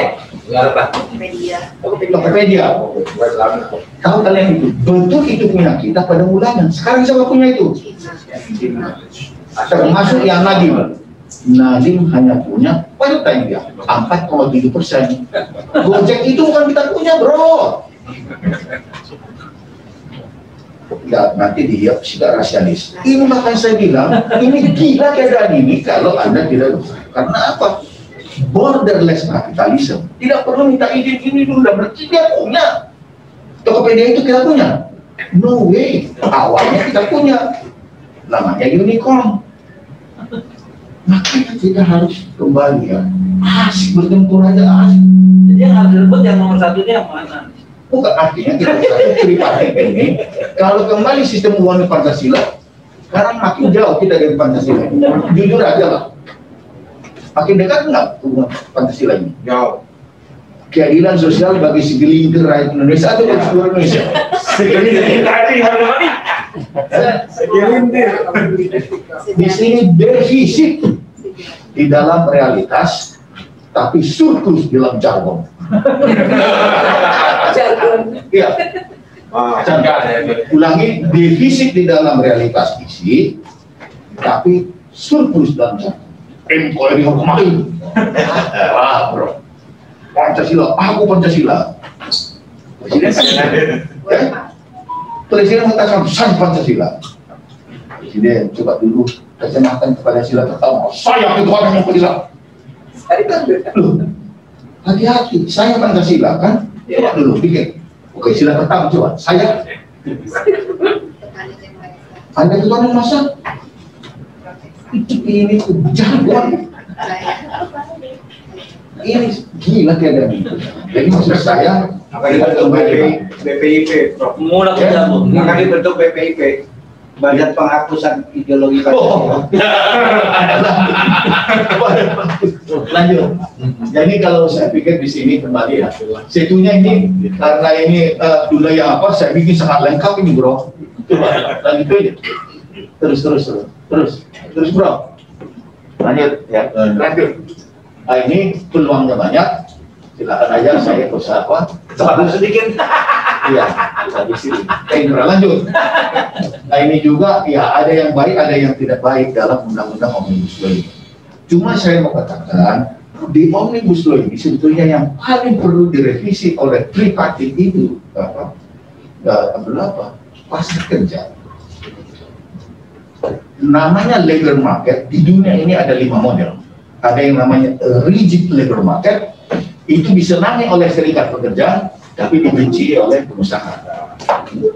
B: Bukan apa?
E: Media
D: Tokopedia. Tahu kalian itu? Bentuk itu punya kita pada mulanya sekarang siapa punya itu? Termasuk yang Nadim. Nadim hanya punya pada time dia. 4,7 persen. Gojek itu bukan kita punya bro. Ya nanti dia sudah rasialis ini makanya saya bilang ini gila keadaan ini kalau anda tidak karena apa borderless capitalism tidak perlu minta izin ini dulu dan berarti dia punya. Tokopedia itu kita punya. No way. Awalnya kita punya. Namanya unicorn. Makanya kita harus kembali ya. Asik bertempur aja asik
F: Jadi yang harus direbut yang nomor satunya yang mana?
D: bukan artinya kita satu tripartit ini kalau kembali sistem uang Pancasila sekarang makin jauh kita dari Pancasila. Jujur aja lah makin dekat nggak hubungan Pancasila ini
C: Jauh.
D: keadilan sosial bagi segelintir rakyat Indonesia atau bagi seluruh Indonesia
C: Segelintir. Segelintir.
D: di sini defisit di dalam realitas tapi surplus dalam jargon
E: jargon
D: ya
C: Ah,
D: ulangi defisit di dalam realitas isi tapi surplus dalam jargon MKRI kemarin wah bro. Pancasila. Aku Pancasila. Presiden ya, presiden mengatakan saya Pancasila. Presiden coba dulu kacamata kepada sila pertama saya ketua yang Pancasila. Loh, hati-hati. Saya Pancasila kan? Coba dulu pikir. Oke, silakan tanggung jawab. Saya. Anda ketua yang masak. Itu ini kejagoan.
E: Saya.
D: Ini gila itu. Jadi maksud saya,
C: Makanya bentuk BP, BPIP, Prof.
F: Mulai
D: Ya.
C: Makanya bentuk BPIP, Badan Penghapusan Ideologi
D: Oh.
C: Pancasila.
D: lanjut. Jadi kalau saya pikir di sini kembali ya, situnya ini karena ini eh, dulu yang apa, saya bikin sangat lengkap ini bro. Lanjut aja. Terus terus terus terus terus bro. Lanjut ya, lanjut. Nah ini peluangnya banyak. Silakan aja saya berusaha apa?
F: Cepat sedikit.
D: Iya, bisa di sini. Eh, Indra, lanjut. Nah ini juga ya ada yang baik, ada yang tidak baik dalam undang-undang omnibus law ini. Cuma saya mau katakan di omnibus law ini sebetulnya yang paling perlu direvisi oleh tripartit itu apa? Ya, apa? Pasar kerja. Namanya labor market di dunia ini ada lima model. Ada yang namanya rigid labor market, itu disenangi oleh serikat pekerja, tapi dibenci oleh pengusaha.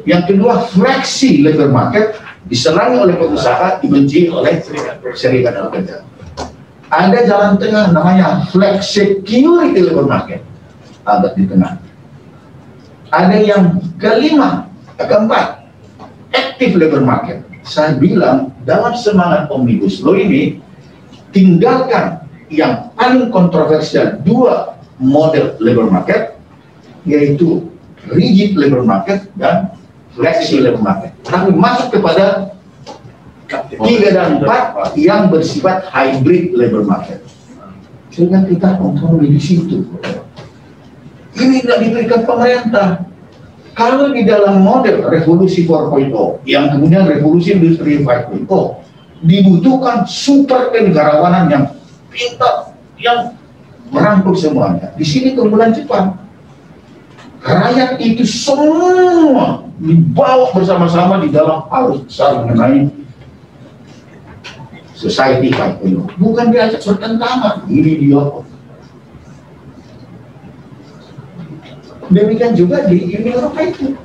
D: Yang kedua, fleksi labor market disenangi oleh pengusaha, dibenci oleh serikat pekerja. Ada jalan tengah namanya flex labor market, agak di tengah. Ada yang kelima, keempat, active labor market. Saya bilang dalam semangat omnibus law ini tinggalkan yang paling kontroversial dua model labor market yaitu rigid labor market dan flexi labor market. Tapi masuk kepada tiga dan empat yang bersifat hybrid labor market. Sehingga kita kontrol di situ. Ini tidak diberikan pemerintah. Kalau di dalam model revolusi 4.0 yang kemudian revolusi industri 5.0 dibutuhkan super kenegarawanan yang pintar, yang merangkul semuanya. Di sini keunggulan Jepang. Rakyat itu semua dibawa bersama-sama di dalam arus besar mengenai society 5.0. Bukan diajak bertentangan. Ini dia. Demikian juga di Uni Eropa itu.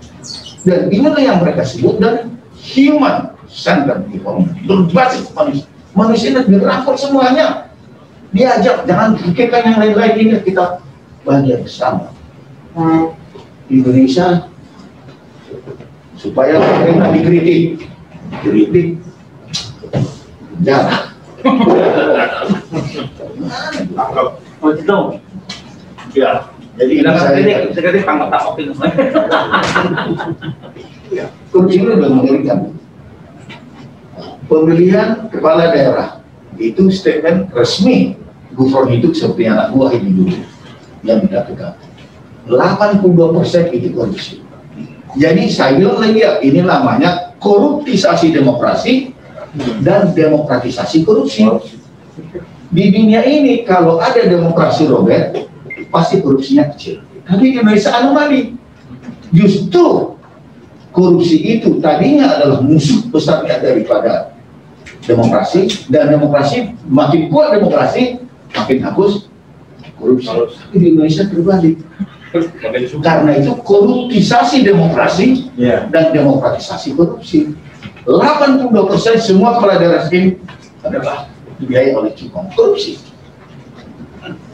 D: Dan inilah yang mereka sebut dan human centered economy. Berbasis manusia. Manusia ini dirangkul semuanya. Diajak, jangan pikirkan yang lain-lain ini kita bahagia bersama. Indonesia supaya pemerintah dikritik, kritik, jangan.
F: Itu.
D: Ya, jadi ini
F: Tidak
D: saya
F: ini sekali pangkat tak itu.
D: kursi ini sudah mengerikan. Pemilihan kepala daerah itu statement resmi gubernur itu seperti anak buah ini dulu yang dikatakan 82 persen itu korupsi. Jadi saya bilang lagi ya ini namanya koruptisasi demokrasi dan demokratisasi korupsi. Di dunia ini kalau ada demokrasi Robert pasti korupsinya kecil. Tapi di Indonesia anomali. Justru korupsi itu tadinya adalah musuh besarnya daripada demokrasi dan demokrasi makin kuat demokrasi makin hapus korupsi. Tapi di Indonesia terbalik. Karena itu koruptisasi demokrasi
C: Iya.
D: dan demokratisasi korupsi. 82 persen semua kepala daerah ini adalah dibiayai oleh cukong korupsi.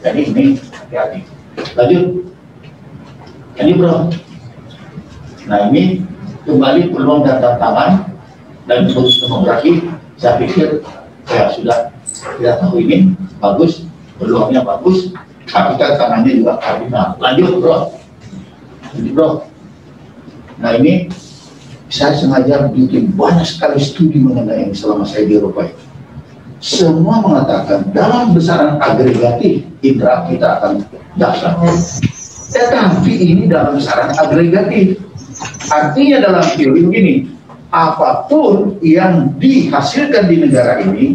D: Jadi ini hati-hati. Lanjut. Ini bro. Nah ini kembali peluang dan tantangan dan bonus demografi. Saya pikir saya sudah tidak tahu ini bagus, peluangnya bagus, tapi tantangannya juga kardinal. Lanjut bro. Lanjut bro. Nah ini saya sengaja bikin banyak sekali studi mengenai ini selama saya di Eropa itu. Semua mengatakan dalam besaran agregatif indera kita akan dahsyat. Tetapi ini dalam besaran agregatif. Artinya dalam teori begini, apa pun yang dihasilkan di negara ini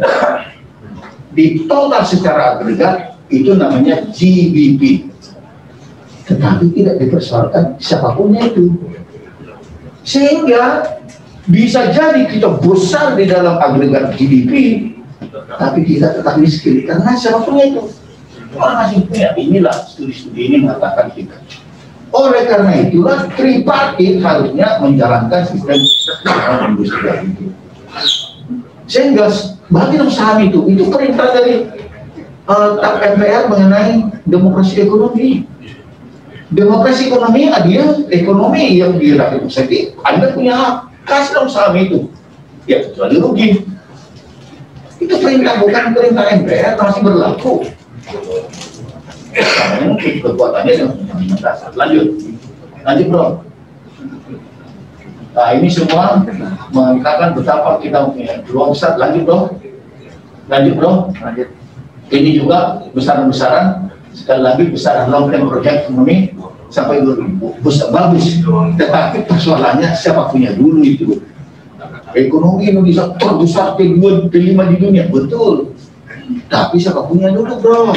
D: di total secara agregat itu namanya GDP. Tetapi tidak dipersoalkan siapapunnya itu. Sehingga bisa jadi kita besar di dalam agregat GDP, tapi kita tetap miskin karena siapapunnya itu. Orang masih punya inilah studi-studi ini mengatakan kita. Oleh karena itulah tripartit harusnya menjalankan sistem industrial itu. Sehingga bagi saham itu, itu perintah dari uh, MPR mengenai demokrasi ekonomi. Demokrasi ekonomi adil, ekonomi yang dirakyat Anda punya hak, kasih dong saham itu. Ya kecuali rugi. Itu perintah bukan perintah MPR masih berlaku. Mungkin kekuatannya yang dasar. Lanjut, lanjut bro. Nah ini semua mengatakan betapa kita punya ruang besar. Lanjut bro, lanjut bro. Lanjut. Ini juga besaran-besaran sekali lagi besar long term project ekonomi sampai 2000 besar bagus tetapi persoalannya siapa punya dulu itu ekonomi Indonesia terbesar kedua kelima di dunia. Betul. Tapi siapa punya dulu bro?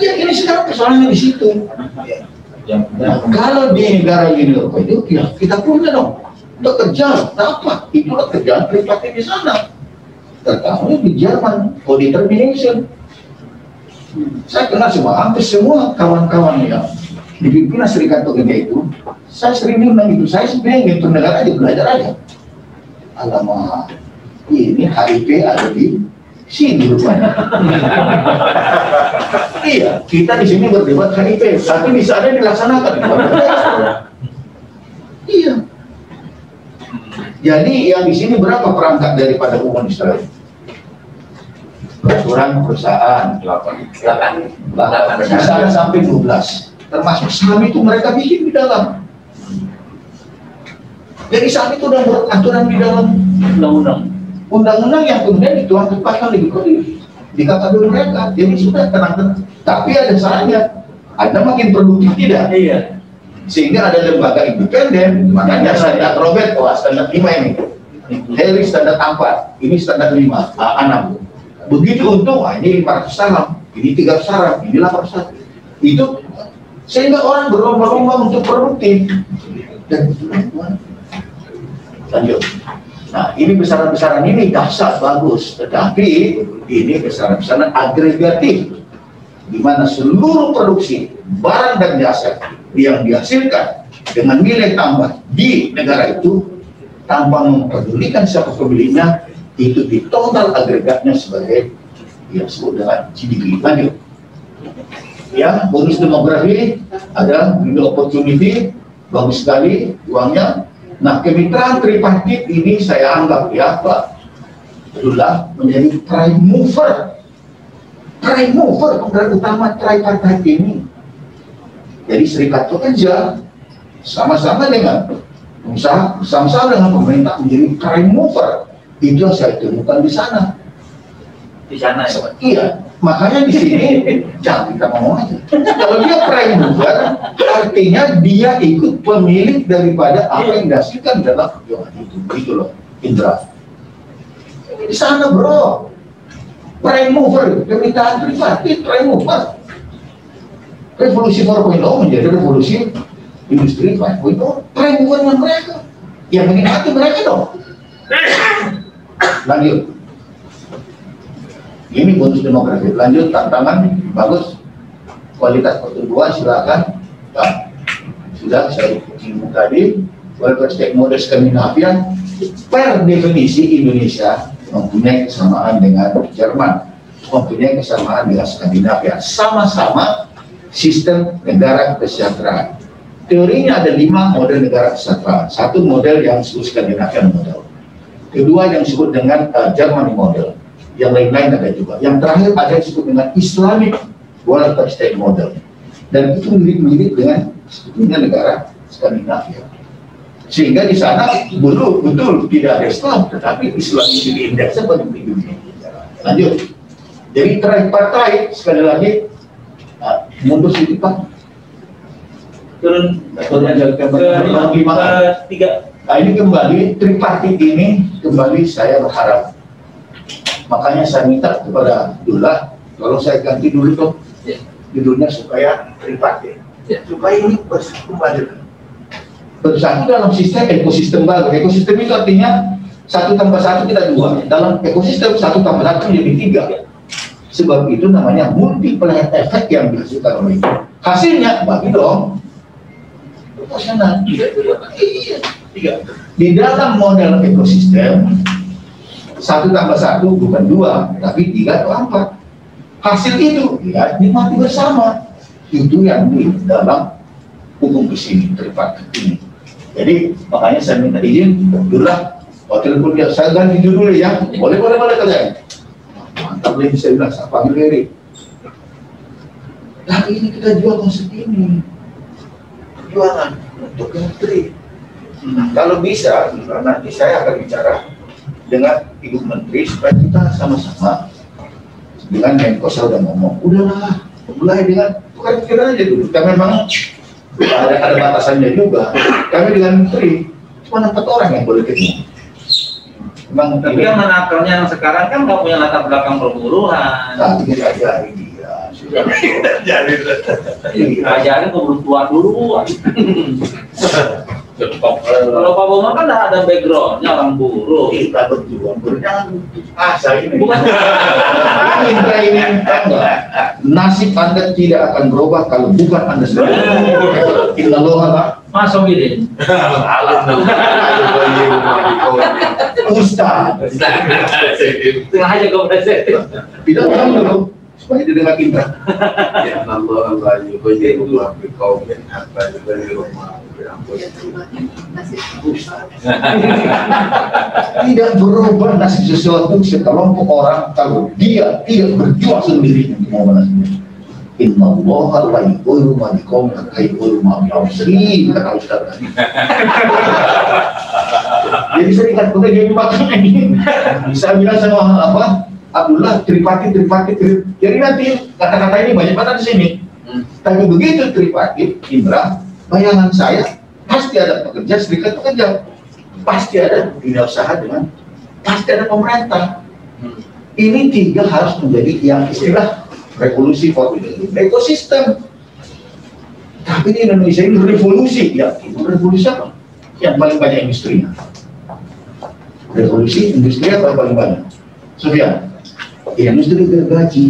D: Ya ini sekarang persoalannya di situ. Nah, kalau di negara ini itu ya kita punya dong. Bekerja dapat. Itulah kerjaan privatif di sana. Terutama di Jerman for determination. Saya kenal semua hampir semua kawan-kawan yang di pimpinan serikat pekerja itu. Saya sering bilang itu saya sebenarnya ingin negara aja belajar aja. Alamak ini HIP ada di sini rupanya. Iya kita di sini berdebat HIP tapi di sana dilaksanakan. Iya. Jadi yang di sini berapa perangkat daripada umat Israel? Peraturan perusahaan. 8 8 di sana sampai 12 termasuk saham itu mereka bikin di dalam. Jadi saat itu udah beraturan di dalam undang-undang. Undang-undang yang kemudian dituang pasal di di kategori mereka jadi sudah tenang-tenang tapi ada saatnya anda makin produktif tidak.
F: Iya.
D: sehingga ada lembaga independen makanya standar Robert oh standar 5 ini. Harry standar 4 ini standar 5 ah, 6 begitu untung ah, ini 500 salam ini 300 salam ini 800 salam. Itu sehingga orang berlomba-lomba untuk produktif. Dan lanjut. Nah ini besaran-besaran ini dasar bagus. Tetapi ini besaran-besaran agregatif. Di mana seluruh produksi barang dan jasa yang dihasilkan dengan nilai tambah di negara itu tanpa memperdulikan siapa pembelinya itu di total agregatnya sebagai yang disebut dengan GDP lanjut ya bonus demografi ada window opportunity bagus sekali uangnya. Nah kemitraan tripartit ini saya anggap ya Pak itulah menjadi prime mover. Prime mover penggerak utama tripartit ini. Jadi serikat pekerja sama-sama dengan usaha sama-sama dengan pemerintah menjadi prime mover. Itu yang saya temukan di sana
F: Di sana ya.
D: Iya, makanya di sini jangan kita ngomong aja. Kalau dia prime mover, artinya dia ikut pemilik daripada apa yang dihasilkan dalam perjuangan itu. Itu loh, Indra. Di sana bro. Prime mover, permintaan privatif, prime mover. Revolusi 4.0 menjadi revolusi industri 5.0. Prime movernya mereka. Yang menikmati mereka dong. Lanjut ini bonus demografi. Lanjut tantangan bagus. Kualitas pertumbuhan silakan. Ya. sudah saya singgung tadi state model Skandinavia. Per definisi Indonesia mempunyai kesamaan dengan Jerman. Mempunyai kesamaan dengan Skandinavia. Sama-sama sistem negara kesejahteraan. Teorinya ada lima model negara kesejahteraan. Satu model yang disebut Skandinavian model. Kedua yang disebut dengan uh, Germany model yang lain-lain ada juga. Yang terakhir ada yang disebut dengan Islamic Welfare State Model. Dan itu mirip-mirip dengan sebetulnya negara Skandinavia. Sehingga di sana dulu betul tidak ada Islam, tetapi Islam itu indeksnya pada dunia. Lanjut. Jadi terakhir partai sekali lagi nah, mundur sedikit Pak.
F: Turun
D: ke
F: tiga.
D: Nah ini kembali tripartit ini kembali saya berharap makanya saya minta kepada Dula kalau saya ganti dulu tuh
B: Ya.
D: judulnya supaya tripartit
B: Ya.
D: supaya ini bersatu kembali bersatu dalam sistem ekosistem baru ekosistem itu artinya satu tambah satu tidak dua dalam ekosistem satu tambah satu menjadi tiga Sebab itu namanya multiplier effect yang dihasilkan oleh itu. Hasilnya bagi dong. Proporsional. Iya. Iya. Di dalam model ekosistem satu tambah satu bukan dua, tapi tiga atau empat. Hasil itu ya nikmati bersama. Itu yang di dalam hukum ke sini tripartit ini. Jadi makanya saya minta izin, itulah hotel kuliah saya ganti judul ya. Boleh boleh boleh kalian. Mantap lagi saya bilang saya panggil Eri. Nah ini kita jual konsep ini. Jualan untuk menteri. Nah, kalau bisa, nanti saya akan bicara dengan Ibu Menteri supaya kita sama-sama dengan Menko saya udah ngomong, udahlah, mulai dengan tukar pikiran aja dulu. Karena memang ada, ada batasannya juga. Kami dengan Menteri cuma empat orang yang boleh ketemu. Memang
F: Tapi yang menakalnya yang sekarang kan nggak punya latar belakang perburuan.
D: Nah, kita ajari dia. Sudah. Iya.
F: Ajarin keburu tua dulu. Kalau Pak Boma kan udah ada backgroundnya orang buruh.
D: Kita berjuang berjangan asa ini.
F: Bukan.
D: Ini. Nasib Anda tidak akan berubah kalau bukan Anda sendiri. Inna Allah
F: Masuk gini.
D: Ustaz.
F: Tengah aja kau presiden.
D: Tidak tahu supaya didengar Indra.
G: Ya Allah Allah yuhyi Allah biqaumin hatta yughayyiru ma bi anfusihim.
D: Tidak berubah nasib sesuatu sekelompok orang kalau dia tidak berjuang sendiri untuk nasibnya. Inna Allah la yughayyiru ma biqaumin hatta yughayyiru ma bi anfusihim kata Ustaz tadi. Jadi saya ingat udah jadi makan ini. Bisa bilang sama apa? Abdullah tripartit tripartit tri- Jadi nanti kata-kata ini banyak banget di sini. Tapi begitu tripartit, Indra, bayangan saya pasti ada pekerja, serikat pekerja, pasti ada dunia usaha dengan pasti ada pemerintah. Ini tiga harus menjadi yang istilah revolusi 4.0 ekosistem. Tapi di Indonesia ini revolusi, ya itu revolusi apa? Yang paling banyak industrinya. Revolusi industri apa yang paling banyak? Sofyan, ya industri gergaji.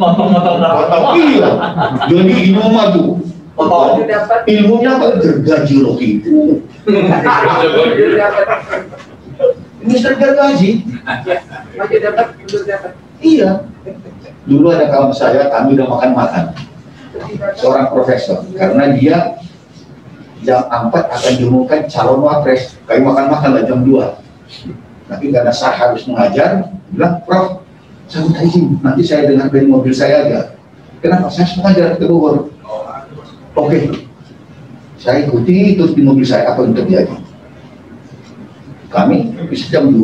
F: Motong-motong
D: Atau iya, jadi Innova tuh.
F: Potong.
D: Ilmunya apa? Gergaji loh itu. Industri gergaji. Iya. Dulu ada kawan saya, kami udah makan-makan. Seorang profesor. Karena dia jam 4 akan diumumkan calon wapres. Kami makan-makan lah jam 2. Tapi karena saya harus mengajar, bilang, Prof, saya minta izin, nanti saya dengar dari mobil saya aja. Kenapa? Saya harus mengajar ke Bogor. Oke. Saya ikuti terus di mobil saya apa yang terjadi. Kami bisa jam 2.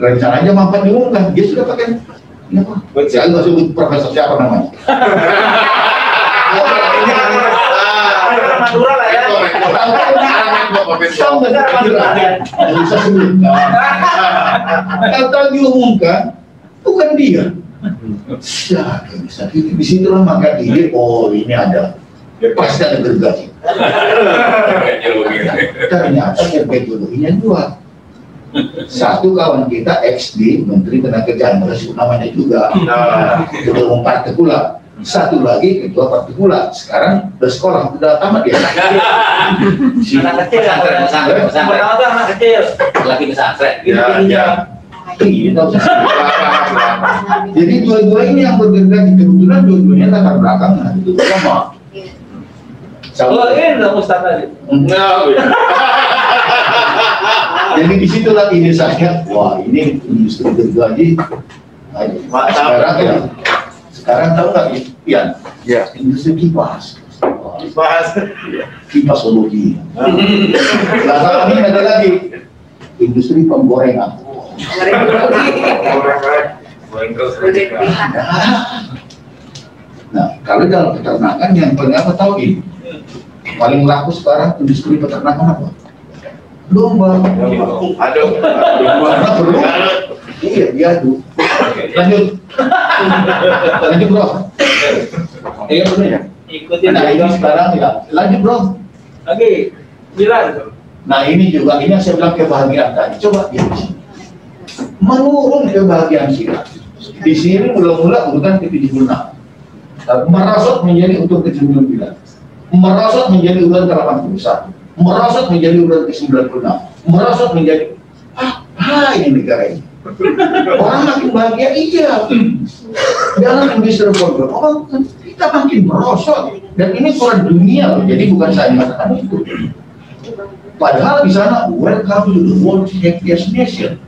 D: Rencananya mampan diumumkan, dia sudah pakai ini apa? Saya nggak sebut profesor siapa namanya.
F: Madura lah ya.
D: Sebut. Tahu diumumkan, bukan dia. Ya, kayak bisa. Di di situlah maka ide, oh ini ada. Pasti ada gergaji. Ternyata yang metodologinya dua. Satu kawan kita XD, Menteri Tenaga Kerjaan, namanya juga. Nah, Ketua Umum Partai pula. Satu lagi Ketua Partai pula. Sekarang udah sekolah, udah tamat ya.
F: Anak kecil.
B: Pesantren,
F: anak kecil.
B: Lagi pesantren.
D: Ya, ya. Iya. Jadi dua-dua ini yang bergergaji kebetulan dua-duanya latar belakang nah, itu sama.
F: Oh
D: Sama.
F: ini dong Ustaz tadi.
D: Jadi di situlah ide saya, wah ini industri gergaji. Nah, sekarang ya, sekarang tahu nggak Ian?
G: Ya.
D: Industri kipas.
G: Bahas.
D: Kipasologi. Nah, sekarang ini ada lagi industri penggorengan. Nah, kalau dalam peternakan yang paling apa tahu ini? Paling laku sekarang industri peternakan apa? Domba.
G: Aduh.
D: Karena perlu. Iya, diadu. Lanjut. Lanjut bro. Iya benar ya.
F: Ikutin
D: Nah ini
F: aja.
D: sekarang ya. Lanjut bro.
F: Lagi. Bilang.
D: Nah ini juga ini yang saya bilang kebahagiaan tadi. Coba ya. menurun kebahagiaan kita. Di sini mula-mula urutan ke 76. Merosot menjadi urutan ke 99. Merosot menjadi urutan ke 81. Merosot menjadi urutan ke 96. Merosot menjadi apa ini negara ini? Orang makin bahagia, iya. Dalam industri program, orang kita makin merosot. Dan ini ukuran dunia loh, jadi bukan saya mengatakan itu. Padahal di sana, welcome to the world happiest nation.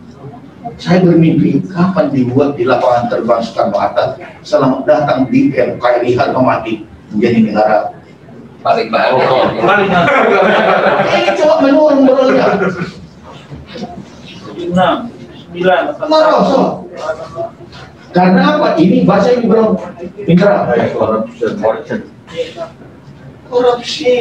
D: Saya bermimpi kapan dibuat di lapangan terbang Soekarno-Hatta. Selamat datang di LKRI Harmati menjadi negara.
B: Paling bahagia.
F: Oh, Kembali nah.
D: Ini coba menurun menurunnya.
F: enam, sembilan,
D: Merosot. Karena apa? Ini bahasa ini belum Indra. Korupsi.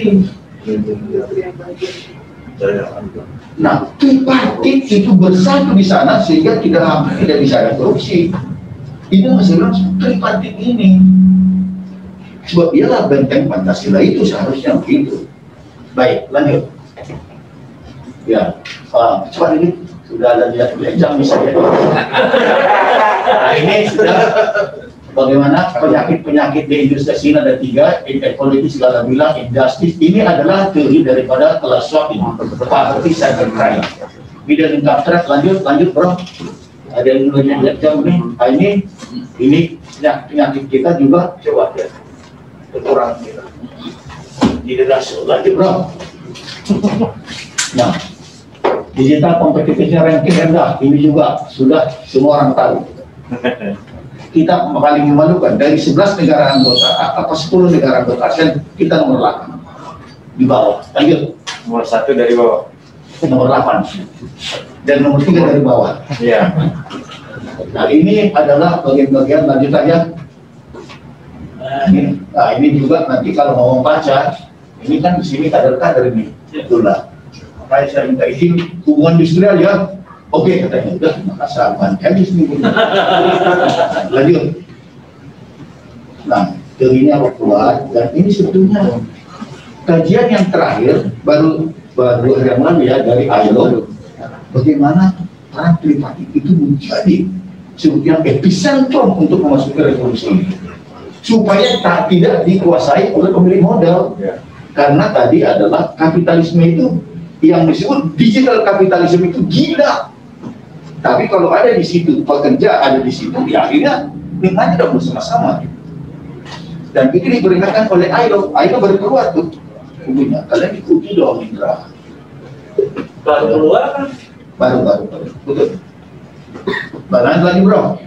D: Nah, tripartit itu bersatu di sana sehingga tidak tidak bisa ada korupsi. Itu masih bilang tripartit ini. Sebab ialah benteng Pancasila itu seharusnya begitu. Baik, lanjut. Ya, uh, cepat ini sudah ada lihat jam misalnya. Nah, ini sudah bagaimana penyakit-penyakit di industri sini ada tiga, ekologi segala bilang, injustice. Ini adalah teori daripada kelas swap ini, poverty cybercrime. Bidang income trap, lanjut, lanjut bro. Ada yang lihat jam ini, nah, ini, ini penyakit kita juga coba ya, berkurang kita. Tidak lanjut bro. Nah, digital kompetitifnya ranking rendah, ini juga sudah semua orang tahu kita paling memalukan dari 11 negara anggota atau 10 negara anggota ASEAN kita nomor 8 di bawah lanjut
F: Nomor satu dari bawah.
D: nomor 8 dan nomor 3 dari bawah
F: Iya.
D: nah ini adalah bagian-bagian lanjut aja nah ini, juga nanti kalau mau membaca ini kan di sini kader-kader ini. Itulah makanya saya minta izin hubungan industrial ya oke katanya. Udah maka sahabat kami sini. Lanjut. Nah teorinya kuat dan ini sebetulnya kajian yang terakhir baru baru hari yang lalu ya dari ILO bagaimana peran itu menjadi yang epicentrum untuk memasuki revolusi. ini supaya tak tidak dikuasai oleh pemilik modal. Karena tadi adalah kapitalisme itu yang disebut digital kapitalisme itu gila. Tapi kalau ada di situ pekerja ada di situ ya akhirnya nikmatnya dong bersama-sama dan itu diperingatkan oleh ILO ILO baru keluar tuh. Bukunya kalian ikuti dong Indra.
F: Baru keluar kan?
D: baru baru baru. Betul. Balas lagi bro.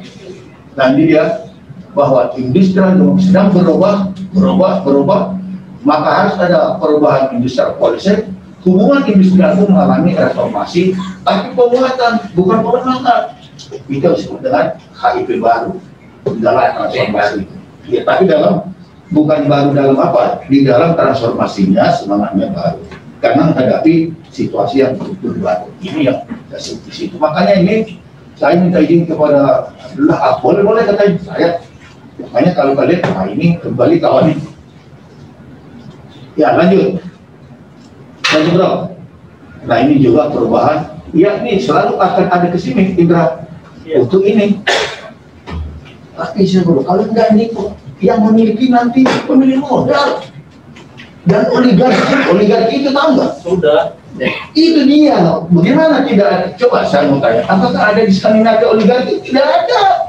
D: Nanti dia bahwa industri sedang berubah berubah berubah maka harus ada perubahan industri policy hubungan industrial itu mengalami reformasi tapi penguatan bukan pemenuhan itu disebut dengan HIP baru dalam transformasi. Ya, tapi dalam bukan baru dalam apa? Di dalam transformasinya semangatnya baru. Karena menghadapi situasi yang betul baru. Ini yang makanya ini saya minta izin kepada lah ah, boleh boleh katanya. Saya makanya kalau kalian nah ini kembali kawan ini ya lanjut lanjut bro nah ini juga perubahan ya ini selalu akan ada ke sini Indra untuk ini tapi saya bro kalau enggak ini kok yang memiliki nanti pemilik modal dan oligarki oligarki itu tahu nggak
F: Sudah.
D: itu dia loh. Bagaimana tidak ada? Coba saya mau tanya, apakah ada di Skandinavia oligarki? Tidak ada.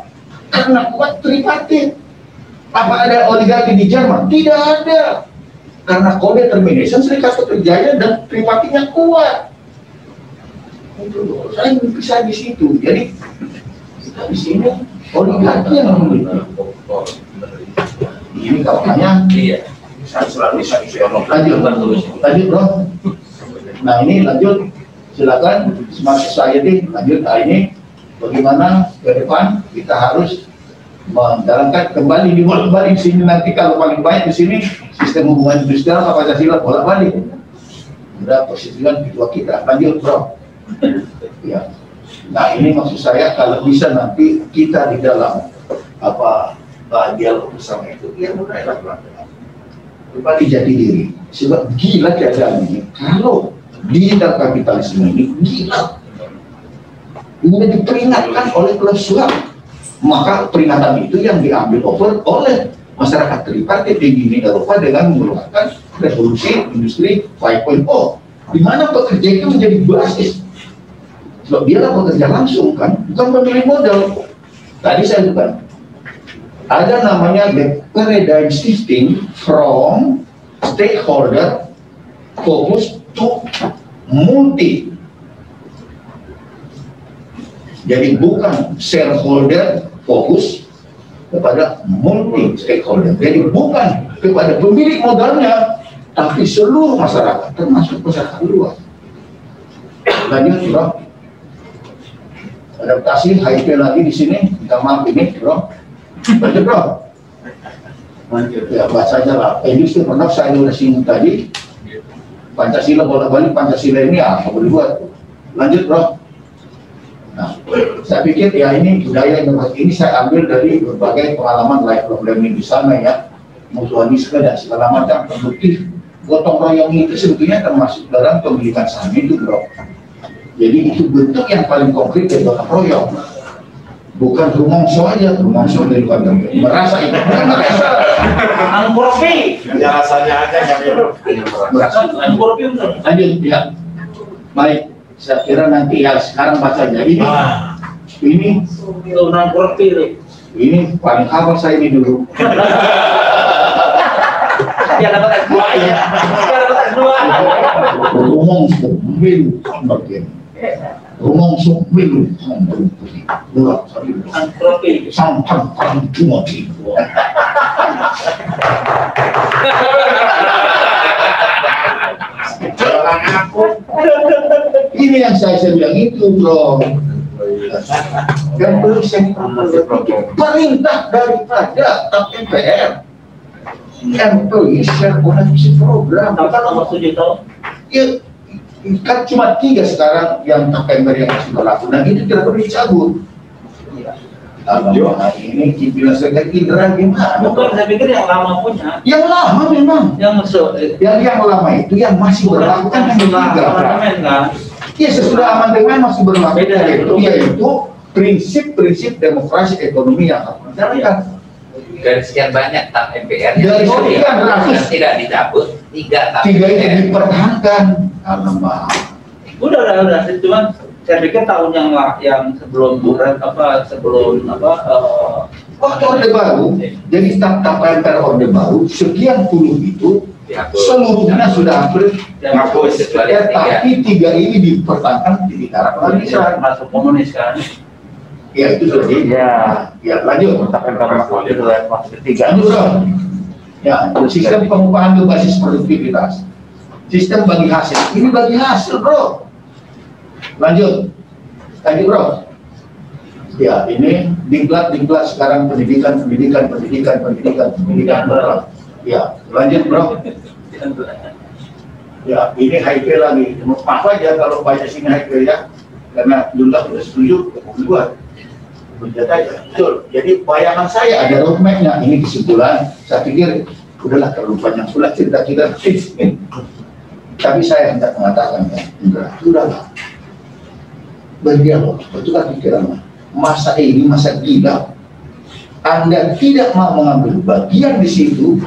D: Karena kuat tripartit. Apa ada oligarki di Jerman? Tidak ada. Karena kode termination serikat pekerjanya dan tripartitnya kuat. Saya bisa di situ. Jadi di sini oligarki yang memiliki. Ini kawannya
B: Iya.
D: saya selalu lanjut lanjut bro nah ini lanjut silakan smart society lanjut nah ini bagaimana ke depan kita harus menjalankan kembali di bolak balik sini nanti kalau paling banyak di sini sistem hubungan industrial apa Pancasila bolak balik udah persetujuan kedua kita. Lanjut bro. Ya. Nah ini maksud saya kalau bisa nanti kita di dalam apa dialog bersama itu ya mulailah pelan-pelan kembali jati diri. Sebab gila keadaan ini kalau digital kapitalisme ini gila kemudian diperingatkan oleh klub suap maka peringatan itu yang diambil over oleh masyarakat tripartit di Uni Eropa dengan mengeluarkan revolusi industri 5.0 di mana pekerja itu menjadi basis. Sebab dia lah pekerja langsung kan bukan pemilik modal. Tadi saya bukan ada namanya the paradigm shifting from stakeholder fokus to multi jadi bukan shareholder fokus kepada multi stakeholder. Jadi bukan kepada pemilik modalnya, tapi seluruh masyarakat, termasuk masyarakat luas. Lanjut, bro. Adaptasi HIP lagi di sini, kita maaf ini, bro. Lanjut, bro. Lanjut, ya baca aja lah. Edisi pernah saya udah singgung tadi, Pancasila bolak-balik Pancasila ini apa boleh buat? Lanjut, bro. Nah, saya pikir ya ini budaya inovasi ini saya ambil dari berbagai pengalaman life programming di sana ya, mutualisme dan segala macam produktif. Gotong royong itu sebetulnya termasuk dalam pemilikan saham itu bro. Jadi itu bentuk yang paling konkret dari gotong royong. Bukan rumongso aja, rumongso dari luar negeri. Merasa itu bukan merasa.
F: Angkoropi.
G: Hanya rasanya aja yang
D: Merasa.
F: Angkoropi bener.
D: Lanjut ya. Baik, saya kira nanti ya sekarang baca aja ini.
F: Ah,
D: Ini ini paling hafal saya ini dulu.
F: Dia dapat S2 ya. Dia dapat S2.
D: Rumong sumbil bagian. Sumbil cuma di
G: aku
D: Ini yang saya, saya bilang itu bro. Dan perlu saya perintah daripada MPR. Employee Share Ownership Program.
F: Apa nomor tujuh tahun?
D: Ya, kan cuma tiga sekarang yang November yang masih berlaku dan itu tidak perlu dicabut. Alamak, ini dibilang saya Indra gimana?
F: Bukan, saya pikir yang lama punya.
D: Yang lama memang.
F: Yang masuk.
D: Yang yang lama itu yang masih berlaku kan
F: setelah
D: tiga.
F: Kan?
D: Iya sesudah amandemen masih berlaku
F: Beda,
D: yaitu,
F: betul.
D: yaitu prinsip-prinsip demokrasi ekonomi yang harus dijalankan.
B: Dari sekian banyak tap MPR
D: Dari sekian ratus.
B: yang tidak dicabut, tiga tap
D: Tiga itu
B: MPR.
D: dipertahankan. Alamak.
F: Udah, udah, udah. Cuman saya pikir tahun yang yang sebelum bulan apa sebelum apa eh,
D: Waktu orde baru, jadi tap tap MPR orde baru sekian puluh itu Seluruhnya sudah hampir
B: kecuali
D: ya, tapi tiga ini dipertahankan di negara bangsa.
F: masuk komunis kan?
D: Ya itu sudah jadi.
F: Ya.
D: Ya lanjut.
F: itu masuk ketiga.
D: Lanjut dong. Ya, sistem pengupahan berbasis produktivitas. Sistem bagi hasil. Ini bagi hasil, bro. Lanjut. Lanjut, bro. Ya, ini diklat diklat sekarang pendidikan, pendidikan, pendidikan, pendidikan, pendidikan, bro. Ya, lanjut, bro. Ya, ini HP lagi. Maaf aja kalau banyak sini HP ya, karena jumlah sudah setuju, buat hujat aja. Betul. Jadi bayangan saya ada roadmapnya. Ini kesimpulan. Saya pikir udahlah terlalu panjang sudah cerita kita. Tapi saya hendak mengatakan ya, enggak, sudahlah. Berdialog, pikiran. Masa ini masa gila. Anda tidak mau mengambil bagian di situ,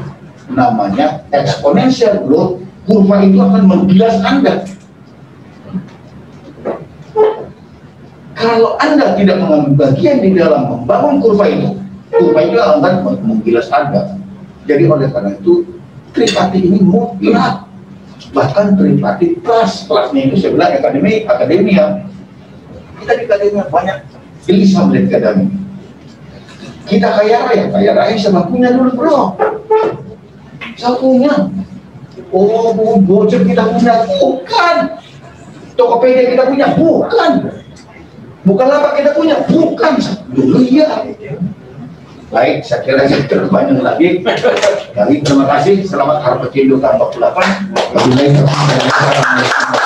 D: namanya exponential growth, kurva itu akan menggilas Anda. Kalau Anda tidak mengambil bagian di dalam membangun kurva itu, kurva itu akan menggilas Anda. Jadi oleh karena itu, tripartit ini mutlak. Bahkan tripartit plus, plusnya itu bilang akademi, akademia. Kita di akademia banyak gelisah melihat akademi. Kita kaya raya, kaya raya sama punya dulu bro. Saya punya. Oh, bocor kita punya, bukan. Tokopedia kita punya, bukan. Bukan apa kita punya, bukan. Dulu iya. Baik, saya kira saya terlalu banyak lagi. Kali terima kasih. Selamat Harpa Cindo 48. Wabillahi taufiq wal hidayah.